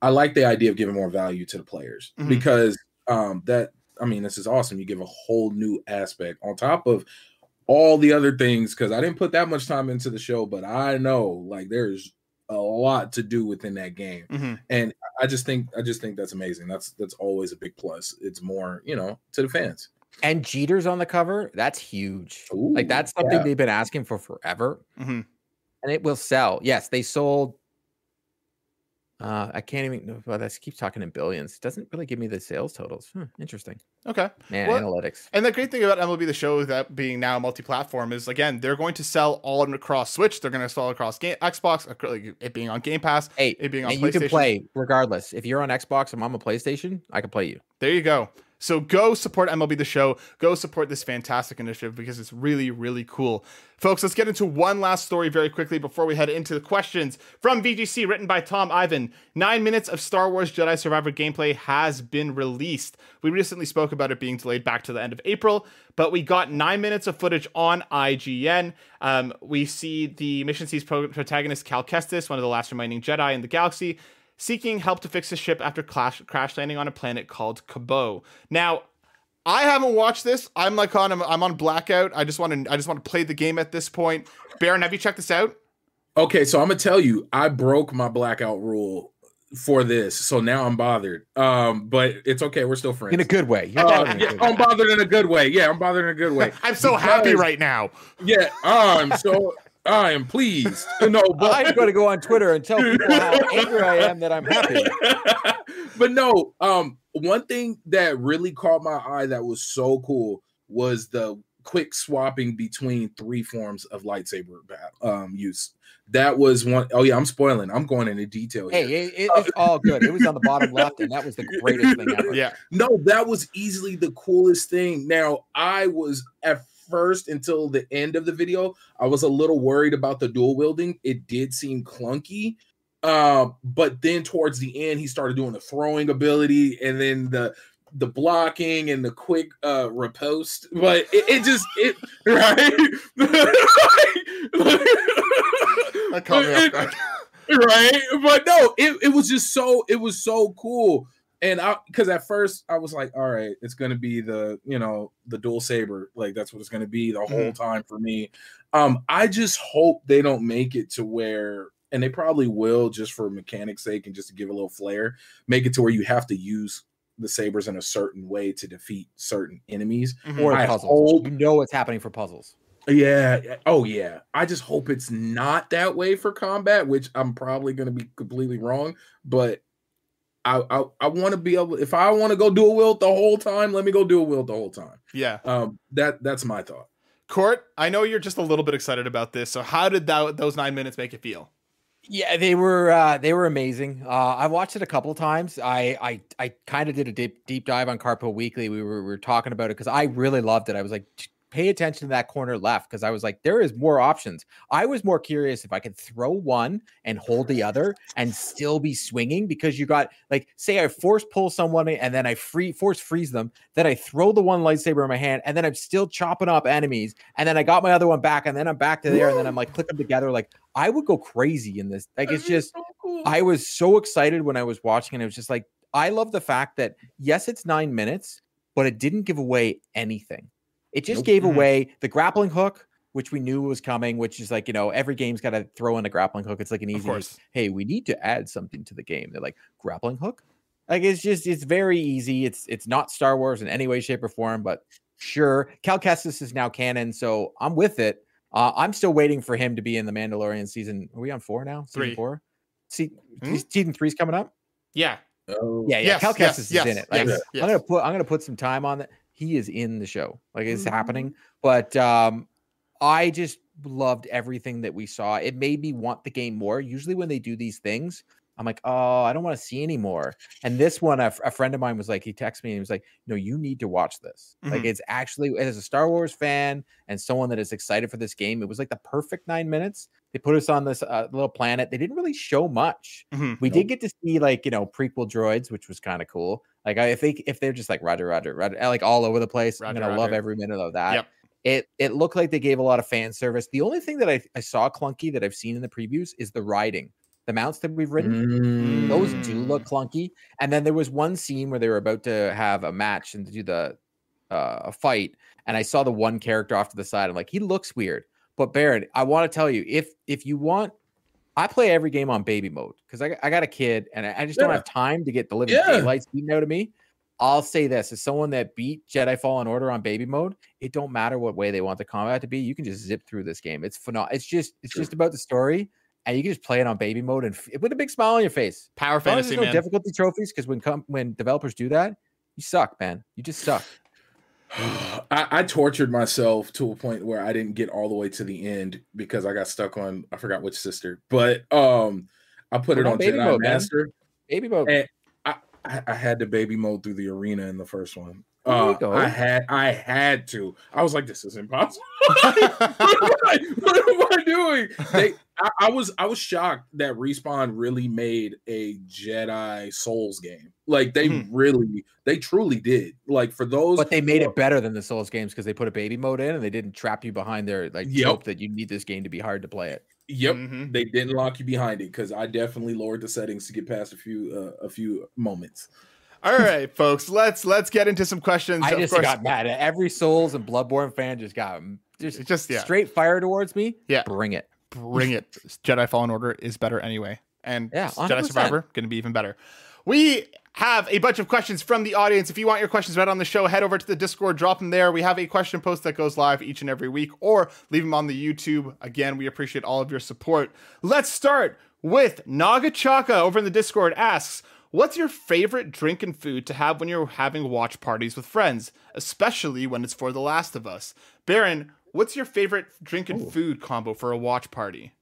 I like the idea of giving more value to the players Mhm. because um, that I mean this is awesome. You give a whole new aspect on top of all the other things because I didn't put that much time into the show, but I know like there's a lot to do within that game Mhm. and I just think I just think that's amazing. That's that's always a big plus. It's more, you know, to the fans. And Jeter's on the cover, that's huge. like that's something yeah. they've been asking for forever. Mhm. and it will sell. Yes, they sold. Uh, I can't even. Well, that keeps talking in billions. It doesn't really give me the sales totals. Hmm, interesting. Okay. Man, Well, analytics. And the great thing about MLB The Show that being now multi-platform is again they're going to sell all across Switch. They're going to sell across game, Xbox, it being on Game Pass. Hey, it being on and you can play regardless. If you're on Xbox and I'm on PlayStation, I can play you. There you go. So go support MLB The Show. Go support this fantastic initiative because it's really, really cool. Folks, let's get into one last story very quickly before we head into the questions from VGC, written by Tom Ivan. Nine minutes of Star Wars Jedi Survivor gameplay has been released. We recently spoke about it being delayed back to the end of April, but we got nine minutes of footage on IGN. Um, we see the Mission C's protagonist Cal Kestis, one of the last remaining Jedi in the galaxy, seeking help to fix his ship after clash, crash landing on a planet called Koboh. Now, I haven't watched this. I'm like on I'm on blackout. I just want to I just want to play the game at this point. Baron, have you checked this out? Okay, so I'm gonna tell you, I broke my blackout rule for this, so now I'm bothered. Um, but it's okay, we're still friends. In a good way. Uh, bothered in a yeah. I'm bothered in a good way. Yeah, I'm bothered in a good way. I'm so happy right now. Yeah. Um. So I am pleased. No, but I'm going to go on Twitter and tell people how angry I am that I'm happy. but no, um, one thing that really caught my eye that was so cool was the quick swapping between three forms of lightsaber um, use. That was one oh yeah, I'm spoiling. I'm going into detail. Hey, it, it, it's all good. It was on the bottom left, and that was the greatest thing ever. Yeah. No, that was easily the coolest thing. Now, I was at first until the end of the video, I was a little worried about the dual wielding. It did seem clunky. Uh, but then towards the end, he started doing the throwing ability and then the the blocking and the quick uh riposte. But it, it just it right. That caught me off guard. right but no it, it was just so it was so cool and i because at first i was like all right it's gonna be the you know the dual saber like that's what it's gonna be the whole time for me um i just hope they don't make it to where and they probably will just for mechanics sake and just to give a little flair make it to where you have to use the sabers in a certain way to defeat certain enemies Mhm. Or I puzzles. hope- You know what's happening for puzzles. yeah. Oh, yeah. I just hope it's not that way for combat, which I'm probably going to be completely wrong. But I I, I want to be able. If I want to go do a wield the whole time, let me go do a wield the whole time. yeah. Um, that that's my thought. Court, I know you're just a little bit excited about this. So how did that those nine minutes make you feel? Yeah, they were uh, they were amazing. Uh, I watched it a couple times. I I, I kind of did a deep deep dive on Carpo Weekly. We were, we were talking about it because I really loved it. I was like, "Ch- pay attention to that corner left because I was like, there is more options. I was more curious if I could throw one and hold the other and still be swinging because you got like, say I force pull someone and then I free force freeze them. Then I throw the one lightsaber in my hand and then I'm still chopping up enemies. And then I got my other one back and then I'm back to there and then I'm like click them together. Like I would go crazy in this. Like it's just. I was so excited when I was watching and it was just like I love the fact that yes, it's nine minutes, but it didn't give away anything. It just Nope. gave Mhm. away the grappling hook, which we knew was coming, which is like, you know, every game's got to throw in a grappling hook. It's like an Of easy, course. hey, we need to add something to the game. They're like, grappling hook? Like it's just it's very easy. It's it's not Star Wars in any way, shape, or form, but sure. Cal Kestis is now canon, so I'm with it. Uh, I'm still waiting for him to be in the Mandalorian season. Are we on four now? Season Three. four? See, Hmm? season three's coming up. Yeah. Oh, Yeah, yeah. Yes, Cal yes, Kestis is yes, in it. Like, yes, yes. I'm gonna put I'm gonna put some time on that. He is in the show. Like it's Mm-hmm. happening. But um I just loved everything that we saw. It made me want the game more. Usually when they do these things, I'm like, oh, I don't want to see anymore. And this one, a, f- a friend of mine was like, he texted me and he was like, no, you need to watch this. Like Mhm. it's actually as a Star Wars fan and someone that is excited for this game, it was like the perfect nine minutes. They put us on this uh, little planet. They didn't really show much. Mhm. We Nope. did get to see like you know prequel droids, which was kind of cool. Like I, if they if they're just like Roger Roger Roger like all over the place, I'm gonna love every minute of that. Yep. It it looked like they gave a lot of fan service. The only thing that I, I saw clunky that I've seen in the previews is the riding. The mounts that we've ridden, those do look clunky. And then there was one scene where they were about to have a match and to do the uh, a fight, and I saw the one character off to the side. I'm like, he looks weird. But Baron, I want to tell you, if if you want, I play every game on baby mode because I, got- I got a kid and I, I just don't have time to get the living Yeah. daylights beaten out of me. I'll say this: as someone that beat Jedi Fallen Order on baby mode, it don't matter what way they want the combat to be. You can just zip through this game. It's phenomenal. It's just it's True. just about the story, and you can just play it on baby mode and f- with a big smile on your face. Power As long as fantasy, there's no man. difficulty trophies, because when com- when developers do that, you suck, man. You just suck. I, I tortured myself to a point where I didn't get all the way to the end because I got stuck on I forgot which sister, but um I put Put it on Jedi mode, man. Master. Baby mode. And I, I, I had to baby mode through the arena in the first one. Uh. I had I had to. I was like, this is impossible. what, am I, what am I doing? They, I, I was I was shocked that Respawn really made a Jedi Souls game. Like they Mhm. really, they truly did. Like for those, But they made it better than the Souls games because they put a baby mode in and they didn't trap you behind their like Yep. trope that you need this game to be hard to play it. Yep, Mhm. they didn't lock you behind it because I definitely lowered the settings to get past a few uh, a few moments. All right, folks. Let's let's get into some questions. I Of just course- got mad at every Souls and Bloodborne fan just got just Just, yeah. straight fire towards me. Yeah. Bring it. Bring it. Jedi Fallen Order is better anyway, and Yeah, Jedi 100%. Survivor going to be even better. We have a bunch of questions from the audience. If you want your questions read on the show, head over to the Discord, drop them there. We have a question post that goes live each and every week, or leave them on the YouTube. Again, we appreciate all of your support. Let's start with Nagachaka over in the Discord asks, What's your favorite drink and food to have when you're having watch parties with friends, especially when it's for The Last of Us? Baron, what's your favorite drink and Ooh. food combo for a watch party?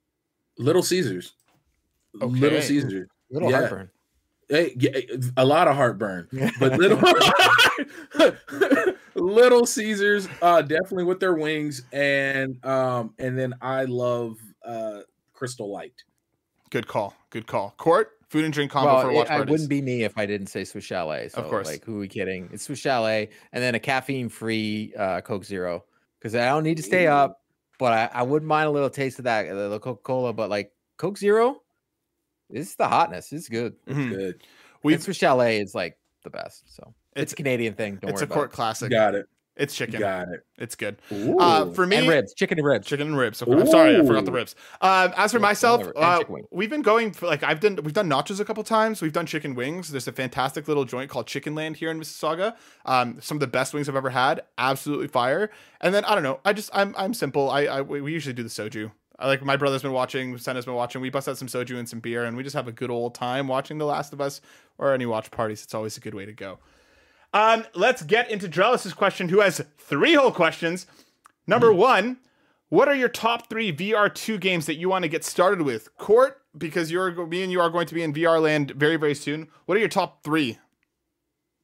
Little Caesars. Okay. Little Caesars. Little Yeah. heartburn. Hey, yeah, a lot of heartburn, but little Little Caesars, uh, definitely with their wings, and um, and then I love uh, Crystal Light. Good call. Good call. Court, food and drink combo well, for it, watch I parties. wouldn't be me if I didn't say Swiss Chalet. So, course. Like, who are we kidding? It's Swiss Chalet and then a caffeine free uh, Coke Zero because I don't need to stay Ooh. up, but I, I wouldn't mind a little taste of that, uh, the Coca Cola. But like Coke Zero, this is the hotness. It's good. Mhm. Good, We And Swiss Chalet is like the best. So it's, It's- a Canadian thing. Don't it's worry a court about classic. got it, It's chicken. got it. It's good. Ooh. Uh, for me, And ribs, chicken and ribs. chicken and ribs. Okay, I'm sorry, I forgot the ribs. Um, as for myself, uh, we've been going for like I've done we've done nachos a couple times. We've done chicken wings. There's a fantastic little joint called Chicken Land here in Mississauga. Um, some of the best wings I've ever had. Absolutely fire. And then I don't know. I just I'm I'm simple. I, I we we usually do the soju. I like my brother's been watching, Senna's been watching. We bust out some soju and some beer, and we just have a good old time watching The Last of Us or any watch parties. It's always a good way to go. Um, let's get into Drelis's question, who has three whole questions. Number one, what are your top three VR2 games that you want to get started with? Court, because you're me and you are going to be in VR land very, very soon. What are your top three?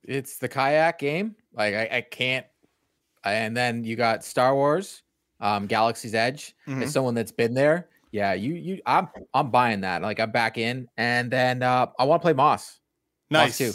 It's the kayak game. Like I, I can't. And then you got Star Wars, um, Galaxy's Edge. Mhm. As someone that's been there, yeah, you you I'm I'm buying that. Like I'm back in, and then uh, I want to play Moss. Nice. too.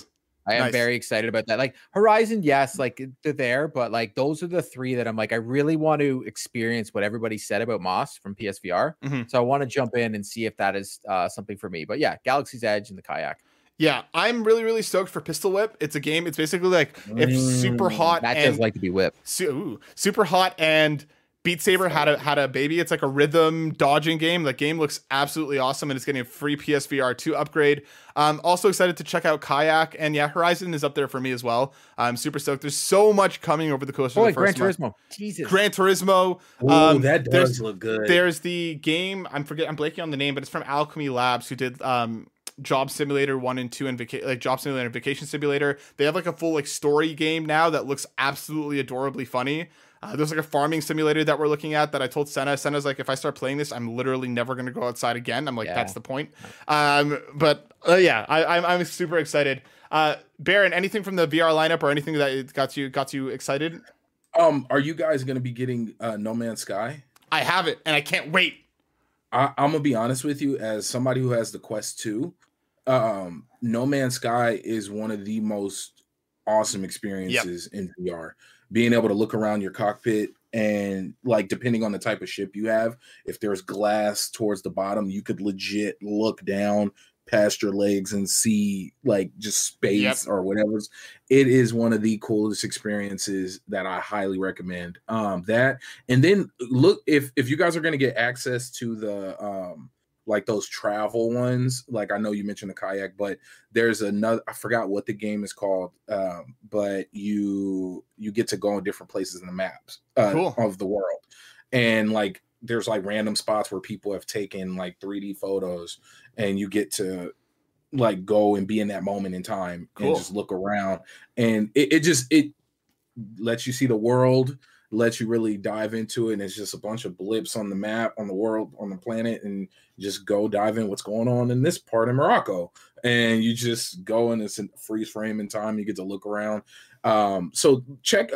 I am Nice. very excited about that. Like Horizon, yes, like they're there, but like those are the three that I'm like, I really want to experience what everybody said about Moss from PSVR. Mhm. So I want to jump in and see if that is uh, something for me. But yeah, Galaxy's Edge and the kayak. Yeah, I'm really, really stoked for Pistol Whip. It's a game. It's basically like if super Mm, hot That and does like to be whipped. su- super hot and Beat Saber had a had a baby. It's like a rhythm dodging game. The game looks absolutely awesome, and it's getting a free PSVR two upgrade. I'm also excited to check out Kayak, and yeah, Horizon is up there for me as well. I'm super stoked. There's so much coming over the course of Boy, the Gran first month. Turismo. Jesus. Gran Turismo. Ooh, um, that there's- does look good. There's the game. I'm forget. I'm blanking on the name, but it's from Owlchemy Labs, who did um, Job Simulator one and two, and vaca- like Job Simulator and Vacation Simulator. They have like a full like story game now that looks absolutely adorably funny. Uh, there's like a farming simulator that we're looking at that I told Senna. Senna's like, if I start playing this, I'm literally never going to go outside again. I'm like, Yeah. that's the point. Um, but uh, yeah, I, I'm I'm super excited. Uh, Baron, anything from the VR lineup or anything that got you got you excited? um, are you guys gonna be getting uh, No Man's Sky? I have it, and I can't wait. I, I'm gonna be honest with you, as somebody who has the Quest 2, um, No Man's Sky is one of the most awesome experiences in VR. Being able to look around your cockpit and like depending on the type of ship you have, if there's glass towards the bottom, you could legit look down past your legs and see like just space Yep. or whatever. It is one of the coolest experiences that I highly recommend. Um that and then look if if you guys are going to get access to the um like those travel ones like i know you mentioned the kayak but there's another i forgot what the game is called um but you you get to go in different places in the maps uh, Cool. of the world and like there's like random spots where people have taken like 3d photos and you get to like go and be in that moment in time Cool. and just look around and it, it just it lets you see the world lets you really dive into it and it's just a bunch of blips on the map on the world on the planet and just go dive in what's going on in this part of morocco and you just go and it's in freeze frame in time you get to look around um so check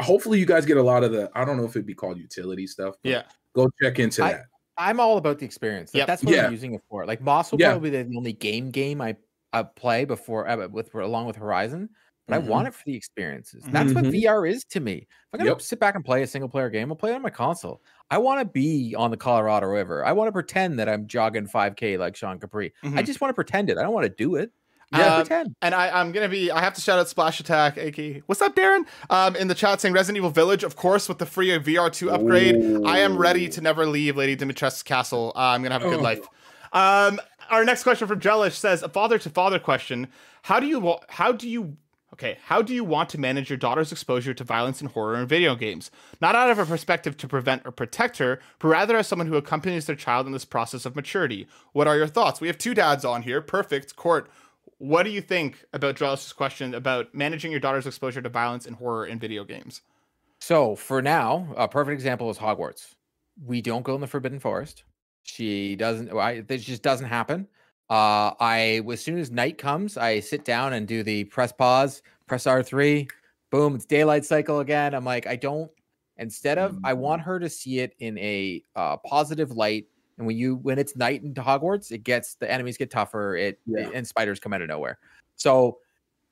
hopefully you guys get a lot of the i don't know if it'd be called utility stuff but Yeah. go check into I- that I'm all about the experience. Like, Yep. That's what Yeah. I'm using it for. Like Moss will Yeah. probably be the only game game I, I play before uh, with along with Horizon. But Mhm. I want it for the experiences. That's what Mhm. VR is to me. If I'm gonna Yep. sit back and play a single player game, I'll play it on my console. I want to be on the Colorado River. I want to pretend that I'm jogging 5K like Sean Capri. I Mhm. just want to pretend it. I don't want to do it. I Yeah. wanna pretend. And I, I'm gonna be. I have to shout out Splash Attack, Aki. What's up, Darren? Um, in the chat saying Resident Evil Village, of course, with the free VR2 upgrade. I am ready to never leave Lady Dimitrescu's castle. Uh, I'm gonna have a good Oh. life. Um, our next question from Jellish says a father to father question. How do you how do you okay, how do you want to manage your daughter's exposure to violence and horror in video games? Not out of a perspective to prevent or protect her, but rather as someone who accompanies their child in this process of maturity. What are your thoughts? We have two dads on here. Perfect. Court, what do you think about Jellish's question about managing your daughter's exposure to violence and horror in video games? So for now, a perfect example is Hogwarts. We don't go in the Forbidden Forest. She doesn't. I, this just doesn't happen. Uh, I as soon as night comes, I sit down and do the press pause, press R three, boom, it's daylight cycle again. I'm like, I don't. Instead of, I want her to see it in a uh, positive light. And when you when it's night into Hogwarts, it gets the enemies get tougher. It, Yeah. and spiders come out of nowhere. So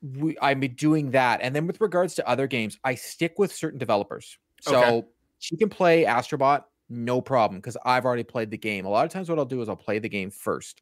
we, I'm doing that. And then with regards to other games, I stick with certain developers. So Okay. she can play Astrobot, no problem, because I've already played the game. A lot of times, what I'll do is I'll play the game first.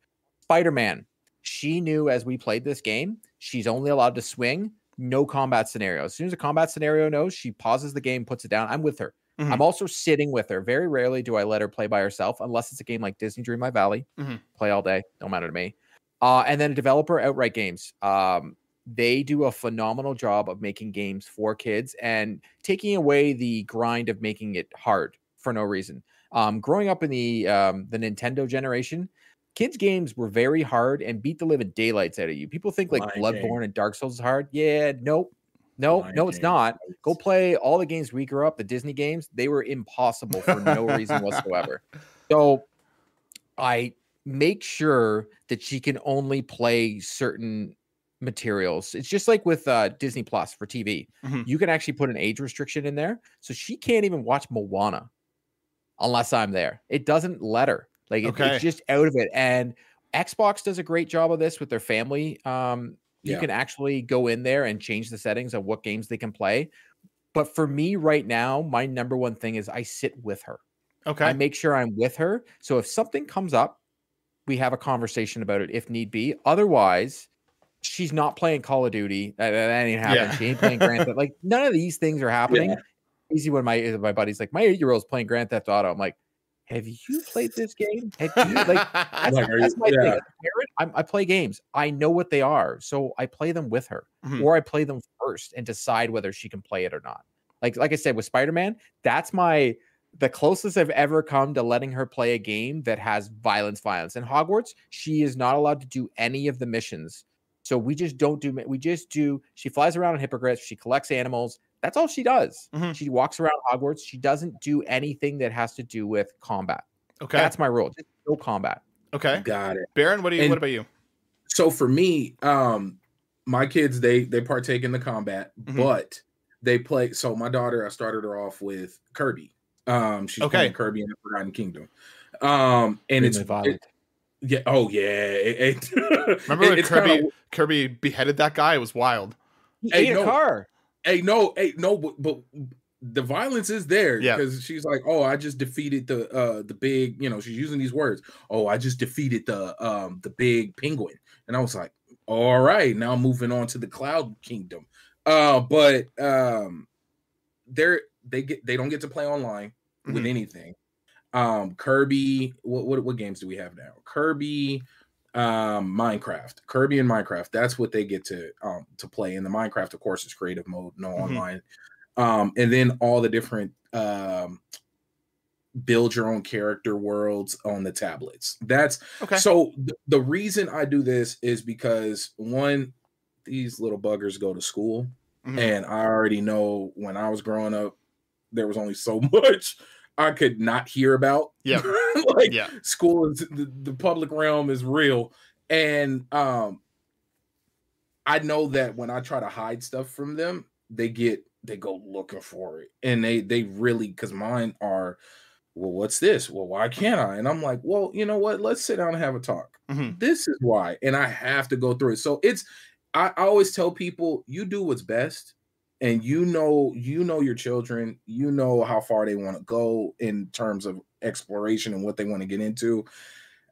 Spider Man, she knew as we played this game, she's only allowed to swing, no combat scenario. As soon as a combat scenario knows, she pauses the game, puts it down. I'm with her. Mhm. I'm also sitting with her. Very rarely do I let her play by herself, unless it's a game like Disney Dreamlight Valley. Mhm. Play all day, don't matter to me. Uh, and then a developer, Outright Games. Um, they do a phenomenal job of making games for kids and taking away the grind of making it hard for no reason. Um, growing up in the um, the Nintendo generation, kids games were very hard and beat the living daylights out of you. People think like Lion. Bloodborne and Dark Souls is hard. Yeah, nope, no, Lion no, it's not. Go play all the games we grew up, the Disney games. They were impossible for no reason whatsoever. So I make sure that she can only play certain materials. It's just like with uh, Disney Plus for TV. Mhm. You can actually put an age restriction in there, so she can't even watch Moana unless I'm there. It doesn't let her. Like it- Okay. it's just out of it. And Xbox does a great job of this with their family. Um, you Yeah. can actually go in there and change the settings of what games they can play. But for me right now, my number one thing is I sit with her. Okay. I make sure I'm with her. So if something comes up, we have a conversation about it if need be. Otherwise, she's not playing Call of Duty. That, that ain't happening. Yeah. She ain't playing Grand Theft. Like none of these things are happening. Yeah. Easy when my my buddy's like, my eight year old's playing Grand Theft Auto. I'm like, have you played this game? Have you like that's, Like, that's you- my yeah. As a parent, I'm, I play games. I know what they are, so I play them with her, Mhm. or I play them first and decide whether she can play it or not. Like like I said with Spider Man, that's my the closest I've ever come to letting her play a game that has violence, violence. In Hogwarts, she is not allowed to do any of the missions. So we just don't do. We just do. She flies around on hippogriffs. She collects animals. That's all she does. Mhm. She walks around Hogwarts. She doesn't do anything that has to do with combat. okay. That's my rule. Just no combat. okay. Got it. Baron, what do you And- what about you? So for me, um, my kids they they partake in the combat, Mhm. but they play. So my daughter, I started her off with Kirby. Um, she's Okay. playing Kirby in the Forgotten Kingdom. Um, and it's it- yeah, oh yeah. It, it- Remember it- when Kirby kinda- Kirby beheaded that guy? It was wild. He Hey, ate no. a car. Hey, no, hey, no, but, but the violence is there Yeah. because she's like, oh, I just defeated the uh the big, you know, she's using these words. Oh, I just defeated the um the big penguin, and I was like, all right, now moving on to the Cloud Kingdom. Uh, but um, they're they get they don't get to play online with Mhm. anything. Um, Kirby, what, what what games do we have now? Kirby, um, Minecraft, Kirby and Minecraft. That's what they get to um to play. And the Minecraft, of course, is creative mode, no Mhm. online. Um, and then all the different um build your own character worlds on the tablets. That's Okay. so th- the reason I do this is because one, these little buggers go to school, Mhm. and I already know when I was growing up, there was only so much I could not hear about. Yeah. like yeah. school is the, the public realm is real, and um, I know that when I try to hide stuff from them, they get they go looking for it, and they they really because mine are. Well, what's this? Well, why can't I? And I'm like, well, you know what? Let's sit down and have a talk Mhm. this is why and i have to go through it so it's I, I always tell people you do what's best and you know you know your children you know how far they want to go in terms of exploration and what they want to get into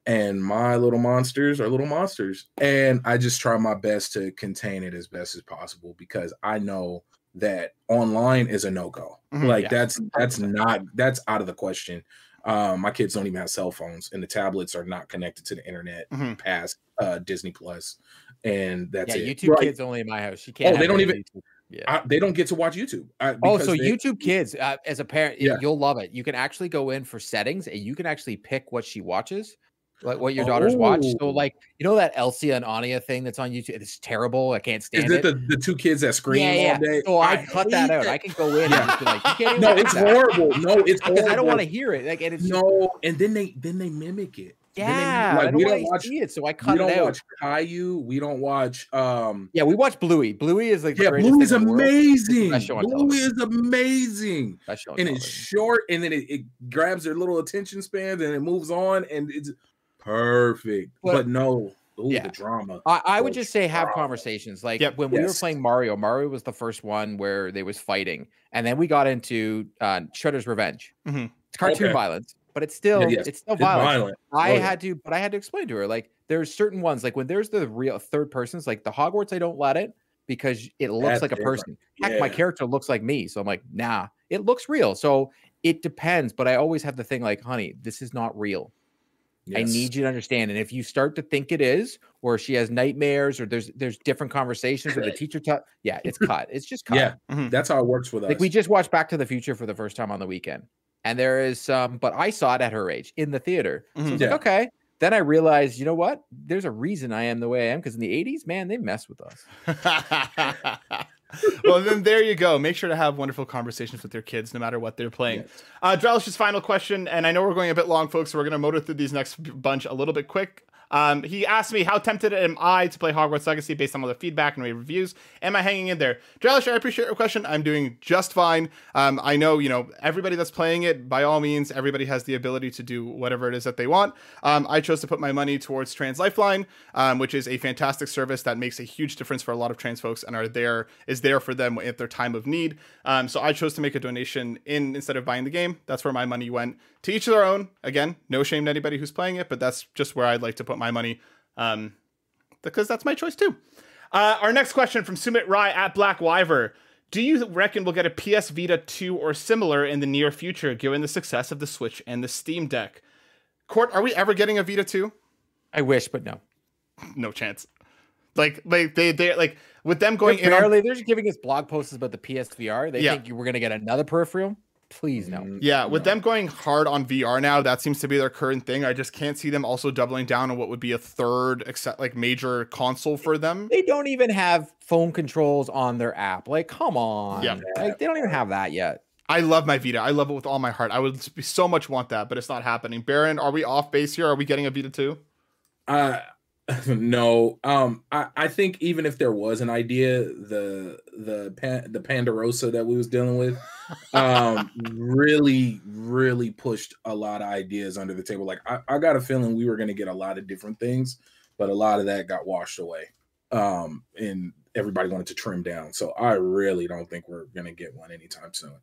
and my little monsters are little monsters and i just try my best to contain it as best as possible because i know that online is a no-go Mhm. like Yeah. that's that's not that's out of the question Um, my kids don't even have cell phones, and the tablets are not connected to the internet Mhm. past uh, Disney Plus, and that's yeah, it. YouTube Right. Kids only in my house. She can't. Oh, they don't even-. Yeah. I, they don't get to watch YouTube. I, Oh, so they- YouTube Kids, uh, as a parent, Yeah. you'll love it. You can actually go in for settings and you can actually pick what she watches, like what your daughters watch. So, Oh. like, you know that Elsie and Anya thing that's on YouTube? It's terrible. I can't stand Is it it. the, the two kids that scream yeah, yeah. all day? So I, cut that out. it. I can go in Yeah. and be like, you can't no, it's that. horrible. No, it's horrible. because I don't want to hear it. Like, and it's just- No, and then they then they mimic it. Then they- yeah, like, I don't we don't watch. see it, so I We cut don't it out. watch Caillou. We don't watch. um Yeah, we watch Bluey. Bluey is like Yeah, Bluey is thing in the world. amazing. best show on Bluey is amazing. Best show and it's short and then it, it grabs their little attention spans and it moves on and it's perfect But- but, no ooh, Yeah. the drama I, I would the just say have conversations. Like Yep. when we were playing Mario, Mario was the first one where they was fighting, and then we got into uh, Shredder's Revenge. Mhm. It's cartoon Okay. violence, but it's still yes. it's still It's violent. violent I Oh, yeah. had to, but I had to explain to her like there's certain ones like when there's the real third persons, like the Hogwarts, I don't let it because it looks That's like a different. person. Heck, my character looks like me, so I'm like, nah, it looks real. So it depends, but I always have the thing like, honey, this is not real. I need you to understand. And if you start to think it is, or she has nightmares, or there's there's different conversations, or the teacher taught, yeah, it's cut. It's just cut. yeah Mhm. that's how it works with us Like we just watched Back to the Future for the first time on the weekend, and there is some, but I saw it at her age in the theater. So I Mhm. was Yeah. like, okay. Then I realized, you know what? There's a reason I am the way I am because in the '80s, man, they mess with us. well, then there you go. Make sure to have wonderful conversations with your kids, no matter what they're playing. Yes. Uh, Drelish's final question, and I know we're going a bit long, folks, so we're going to motor through these next bunch a little bit quick. Um, he asked me, how tempted am I to play Hogwarts Legacy based on all the feedback and reviews? Am I hanging in there? Drelish, I appreciate your question. I'm doing just fine. Um, I know, you know, everybody that's playing it, by all means, everybody has the ability to do whatever it is that they want. Um, I chose to put my money towards Trans Lifeline, um, which is a fantastic service that makes a huge difference for a lot of trans folks and are there is there for them at their time of need. Um, so I chose to make a donation in instead of buying the game. That's where my money went. To each their own. Again, no shame to anybody who's playing it, but that's just where I'd like to put my money, um, because that's my choice too. Uh, our next question from Sumit Rai at Black Wyver. Do you reckon we'll get a PS Vita 2 or similar in the near future, given the success of the Switch and the Steam Deck? Court, are we ever getting a Vita 2? I wish, but no. No chance. Like, like they, they, like with them going They're in. on- they're just giving us blog posts about the PSVR. They Yeah. think you were going to get another peripheral. Please no. Mm, Yeah, with no. them going hard on VR now, that seems to be their current thing. I just can't see them also doubling down on what would be a third, except like major console for them. They don't even have phone controls on their app. Like, come on. Yeah. Like, they don't even have that yet. I love my Vita. I love it with all my heart. I would be so much want that, but it's not happening. Baron, are we off base here? Are we getting a Vita too? Uh, no. Um, I, I think even if there was an idea, the the pan, the Pandarosa that we was dealing with, um, really really pushed a lot of ideas under the table. Like I, I got a feeling we were going to get a lot of different things, but a lot of that got washed away. Um, and everybody wanted to trim down. So I really don't think we're going to get one anytime soon.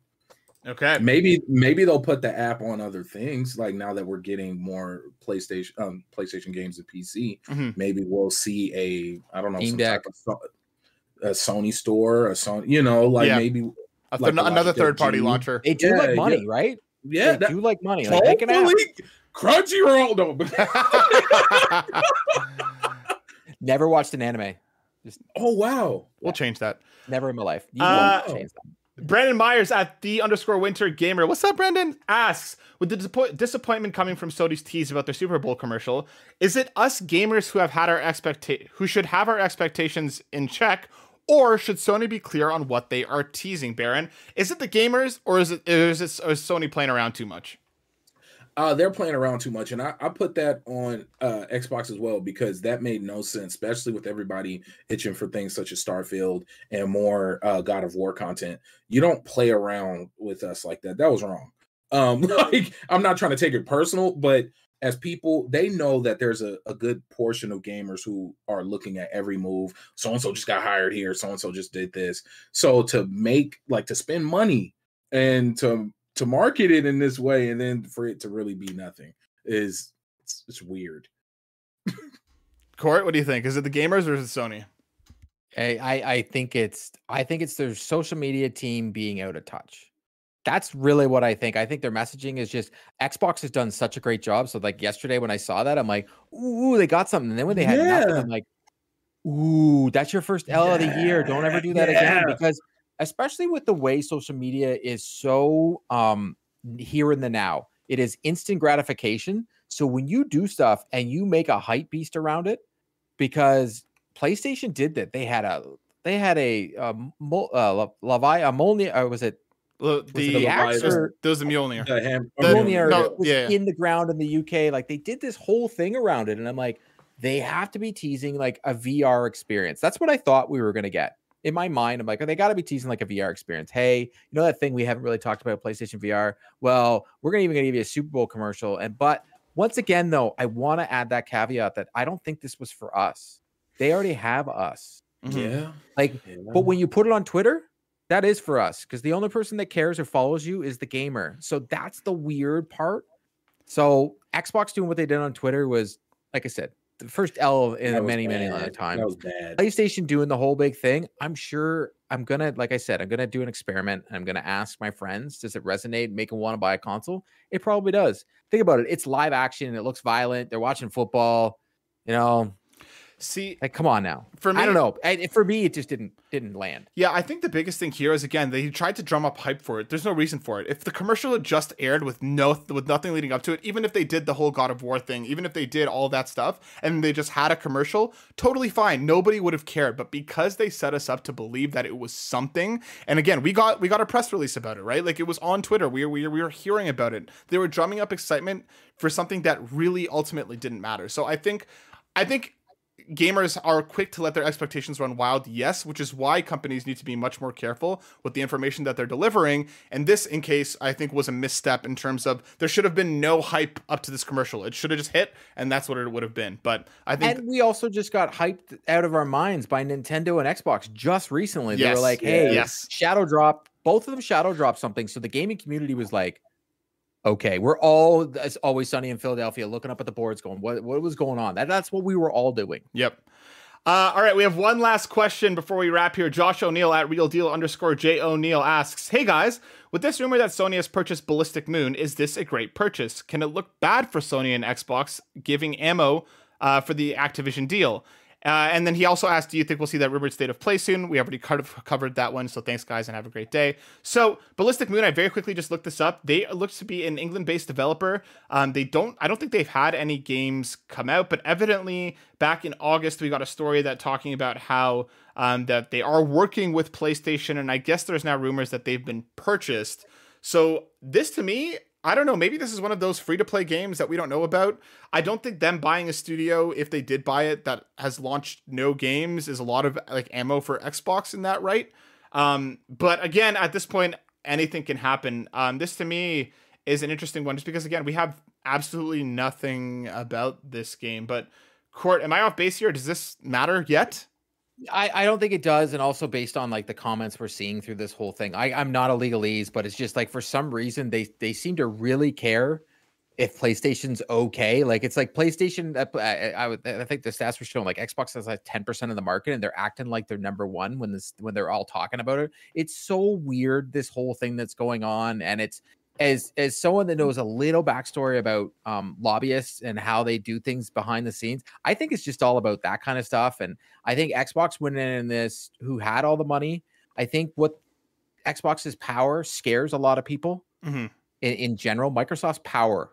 Okay. Maybe maybe they'll put the app on other things. Like now that we're getting more PlayStation um PlayStation games and PC, Mhm. maybe we'll see a I don't know Steam some Deck. type of a Sony store, a Sony, you know, like Yeah. maybe A th- like another Logitech third party G. launcher. They do Yeah, like yeah. money, right? yeah, they that, do like money. Like, make an app. hopefully Crunchyroll. No, but- Never watched an anime. Just, oh wow, we'll change that. Never in my life. You Uh, won't change that. Brandon Myers at the underscore winter gamer. What's up, Brandon? Asks, with the disappoint- disappointment coming from Sony's tease about their Super Bowl commercial, is it us gamers who have had our expecta- who should have our expectations in check, or should Sony be clear on what they are teasing? Baron, is it the gamers, or is it is, it, Sony playing around too much? Uh, they're playing around too much, and I, I put that on uh, Xbox as well because that made no sense, especially with everybody itching for things such as Starfield and more uh, God of War content. You don't play around with us like that. That was wrong. Um, like I'm not trying to take it personal, but as people, they know that there's a, a good portion of gamers who are looking at every move. So and so just got hired here. So and so just did this. So to make like to spend money and to to market it in this way and then for it to really be nothing is it's, it's weird. Court, what do you think? Is it the gamers or is it Sony? I, I I think it's I think it's their social media team being out of touch. that's really what I think. I think their messaging is just Xbox has done such a great job. So like yesterday when I saw that, I'm like, ooh, they got something. And then when they had nothing, I'm like, ooh, that's your first L of the year. Don't ever do that again. Because especially with the way social media is so um here in the now, it is instant gratification. So when you do stuff and you make a hype beast around it, because PlayStation did that, they had a they had a um, Mol- uh, Levi, a Molnir, or was it Well, the it the axe or those the Mjolnir. The ham- The- Mjolnir no, was yeah. in the ground in the UK. Like they did this whole thing around it, and I'm like, they have to be teasing like a VR experience. That's what I thought we were gonna get. In my mind, I'm like, oh, they got to be teasing like a VR experience. Hey, you know that thing we haven't really talked about, PlayStation VR. Well, we're gonna even gonna give you a Super Bowl commercial. And but once again, though, I want to add that caveat that I don't think this was for us. They already have us. Mhm. Yeah. Like yeah. but when you put it on Twitter, that is for us because the only person that cares or follows you is the gamer. So that's the weird part. So Xbox doing what they did on Twitter was, like I said, the first L in That many, many other times. That was bad. PlayStation doing the whole big thing. I'm sure I'm gonna, like I said, I'm gonna do an experiment. And I'm gonna ask my friends, does it resonate? Make them want to buy a console? It probably does. Think about it. It's live action. It looks violent. They're watching football. You know, See, like come on now. For me, I don't know. I, for me, it just didn't didn't land. Yeah, I think the biggest thing here is again they tried to drum up hype for it. There's no reason for it. If the commercial had just aired with no with nothing leading up to it, even if they did the whole God of War thing, even if they did all that stuff and they just had a commercial, totally fine. Nobody would have cared. But because they set us up to believe that it was something, and again, we got we got a press release about it, right? Like it was on Twitter. We we were, we were hearing about it. They were drumming up excitement for something that really ultimately didn't matter. So I think I think gamers are quick to let their expectations run wild yes which is why companies need to be much more careful with the information that they're delivering and this in case i think was a misstep in terms of there should have been no hype up to this commercial it should have just hit and that's what it would have been but i think And we also just got hyped out of our minds by Nintendo and Xbox just recently. They were like, "Hey, yes. Shadow Drop." Both of them Shadow Drop something. So the gaming community was like, "Okay, we're all it's always sunny in Philadelphia, looking up at the boards, going, what what was going on?" That that's what we were all doing. Yep. Uh, all right, we have one last question before we wrap here. Josh O'Neill at Real Deal underscore J O'Neill asks, "Hey guys, with this rumor that Sony has purchased Ballistic Moon, is this a great purchase? Can it look bad for Sony and Xbox giving ammo uh, for the Activision deal?" Uh, and then he also asked, "Do you think we'll see that rumored state of play soon?" We already kind of covered that one, so thanks guys and have a great day. So Ballistic Moon, I very quickly just looked this up. They look to be an England-based developer. Um, they don't, I don't think they've had any games come out, but evidently back in August we got a story that talking about how um, that they are working with PlayStation, and I guess there's now rumors that they've been purchased. So this to me, I don't know. Maybe this is one of those free to play games that we don't know about. I don't think them buying a studio, if they did buy it, that has launched no games, is a lot of like ammo for Xbox in that, right? Um, but again, at this point, anything can happen. Um, this to me is an interesting one, just because again, we have absolutely nothing about this game. But Court, am I off base here? Does this matter yet? I, I don't think it does, and also based on like the comments we're seeing through this whole thing, I, I'm not a legalese, but it's just like for some reason they they seem to really care if PlayStation's okay. Like it's like PlayStation. uh, I, I, would- I think the stats were showing like Xbox has like 10 percent of the market, and they're acting like they're number one when this when they're all talking about it. It's so weird this whole thing that's going on, and it's as as someone that knows a little backstory about um, lobbyists and how they do things behind the scenes, I think it's just all about that kind of stuff. And I think Xbox went in in this who had all the money. I think what Xbox's power scares a lot of people Mm-hmm. in, in general. Microsoft's power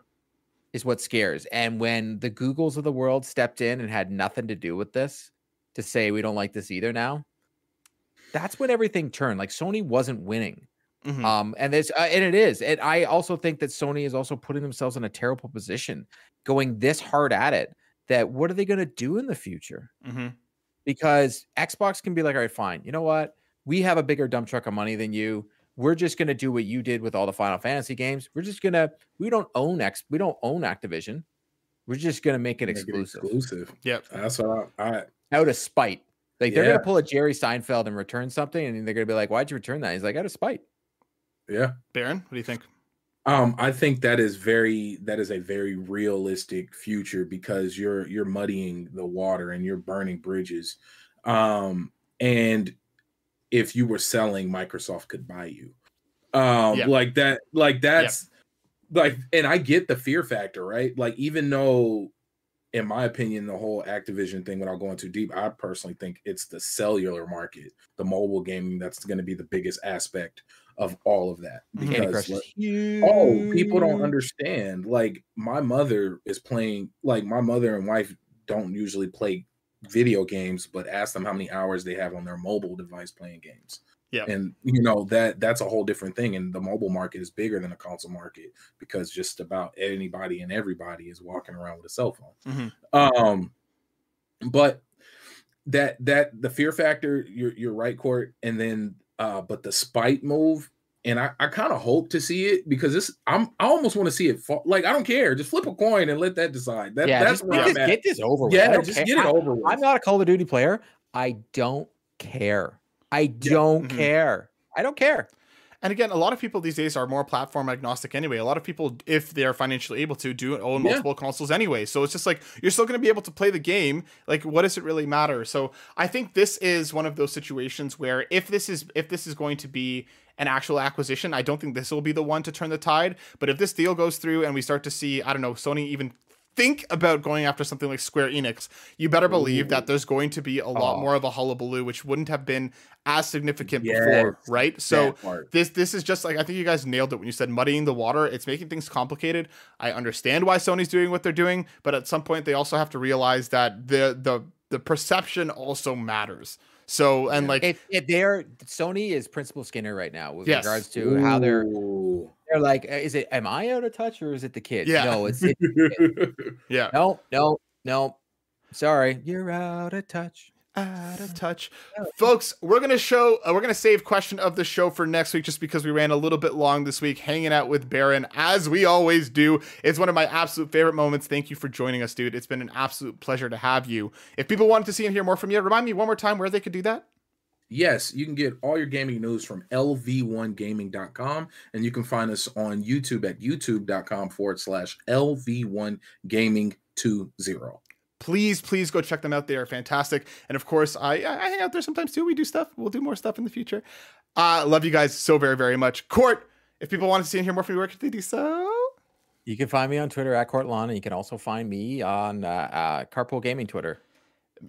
is what scares. And when the Googles of the world stepped in and had nothing to do with this to say we don't like this either now, that's when everything turned. Like Sony wasn't winning. Mhm. Um, and there's uh, and it is. And I also think that Sony is also putting themselves in a terrible position, going this hard at it. That what are they going to do in the future? Mm-hmm. Because Xbox can be like, all right, fine. You know what? We have a bigger dump truck of money than you. We're just going to do what you did with all the Final Fantasy games. We're just gonna. We don't own X. We don't own Activision. We're just gonna make it Make exclusive exclusive. Yep. That's what I, I out of spite. Like they're gonna pull a Jerry Seinfeld and return something, and they're gonna be like, "Why'd you return that?" He's like, "Out of spite." Yeah. Baron, what do you think? Um, I think that is very that is a very realistic future because you're you're muddying the water and you're burning bridges. Um, and if you were selling, Microsoft could buy you. Um, Yeah. like that, like that's like, and I get the fear factor, right? Like, even though, in my opinion, the whole Activision thing, without going too deep, I personally think it's the cellular market, the mobile gaming, that's going to be the biggest aspect of all of that. Mhm. Because like. Oh, people don't understand. Like my mother is playing. Like my mother and wife don't usually play video games, but ask them how many hours they have on their mobile device playing games. Yeah. and you know that that's a whole different thing. And the mobile market is bigger than the console market because just about anybody and everybody is walking around with a cell phone. Mhm. Um, but that that the fear factor, you're you're right, Court. And then, uh, but the spite move, and I I kind of hope to see it because this I'm I almost want to see it fall. Like I don't care, just flip a coin and let that decide. That yeah, that's just where get I'm this, at. get this over with. Yeah, don't just care. get it I- over with. I'm not a Call of Duty player. I don't care. I don't Mhm. care. I don't care. And again, a lot of people these days are more platform agnostic anyway. A lot of people, if they are financially able to, do own Yeah. multiple consoles anyway. So it's just like you're still going to be able to play the game. Like, what does it really matter? So I think this is one of those situations where if this is if this is going to be an actual acquisition, I don't think this will be the one to turn the tide. But if this deal goes through and we start to see, I don't know, Sony even think about going after something like Square Enix, you better believe that there's going to be a lot Oh. more of a hullabaloo, which wouldn't have been as significant Yes. before, right? So this this is just like I think you guys nailed it when you said muddying the water. It's making things complicated. I understand why Sony's doing what they're doing, but at some point they also have to realize that the the the perception also matters. So and Yeah. like If, if they're Sony is principal Skinner right now with Yes. regards to how they're Ooh. They're like, uh, is it am I out of touch or is it the kids? Yeah. No, it's it, yeah, no, no, no. Sorry, you're out of touch. out of touch, folks. We're gonna show. Uh, we're gonna save question of the show for next week, just because we ran a little bit long this week, hanging out with Baron as we always do. It's one of my absolute favorite moments. Thank you for joining us, dude. It's been an absolute pleasure to have you. If people wanted to see and hear more from you, remind me one more time where they could do that. Yes, you can get all your gaming news from lv1gaming.com and you can find us on YouTube at youtube.com forward slash lv1gaming20. please please go check them out. They are fantastic. And of course i i hang out there sometimes too. We do stuff. We'll do more stuff in the future. Uh love you guys so very very much. Court if people want to see and hear more from you where can they do so? You can find me on Twitter at Courtlon, and you can also find me on uh, uh, Carpool Gaming Twitter.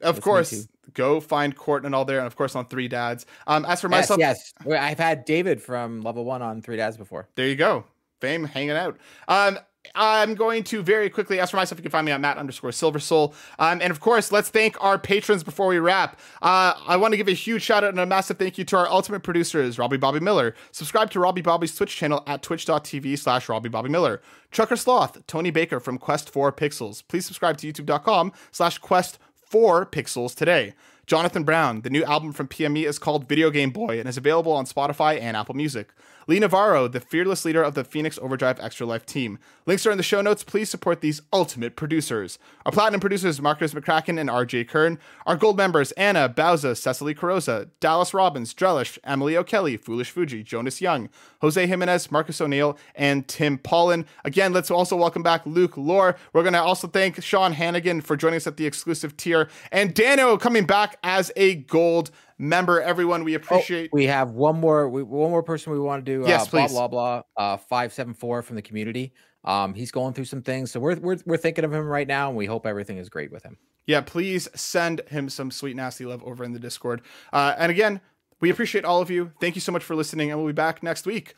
Of me course go find court and all there and of course on three dads um as for Yes, myself yes. I've had David from Level One on Three Dads before. there you go fame hanging out um I'm going to very quickly ask for myself. You can find me on Matt underscore Silver Soul. Um, and of course, let's thank our patrons before we wrap. Uh, I want to give a huge shout out and a massive thank you to our ultimate producers, Robbie Bobby Miller. Subscribe to Robbie Bobby's Twitch channel at twitch.tv slash Robbie Bobby Miller. Trucker Sloth, Tony Baker from Quest 4 Pixels. Please subscribe to youtube.com slash Quest 4 Pixels today. Jonathan Brown, the new album from PME is called Video Game Boy and is available on Spotify and Apple Music. Lee Navarro, the fearless leader of the Phoenix Overdrive Extra Life team. Links are in the show notes. Please support these ultimate producers. Our platinum producers, Marcus McCracken and RJ Kern. Our gold members, Anna, Bauza, Cecily Carosa, Dallas Robbins, Drellish, Emily O'Kelly, Foolish Fuji, Jonas Young, Jose Jimenez, Marcus O'Neill, and Tim Paulin. Again, let's also welcome back Luke Lore. We're going to also thank Sean Hannigan for joining us at the exclusive tier, and Dano coming back as a gold member. Everyone, we Oh, appreciate. we have one more we, one more person we want to do. Yes, uh, blah please. blah blah. Uh, five seven four from the community. Um, he's going through some things, so we're we're we're thinking of him right now, and we hope everything is great with him. yeah, please send him some sweet, nasty love over in the Discord. Uh, and again, we appreciate all of you. Thank you so much for listening, and we'll be back next week.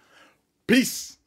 Peace.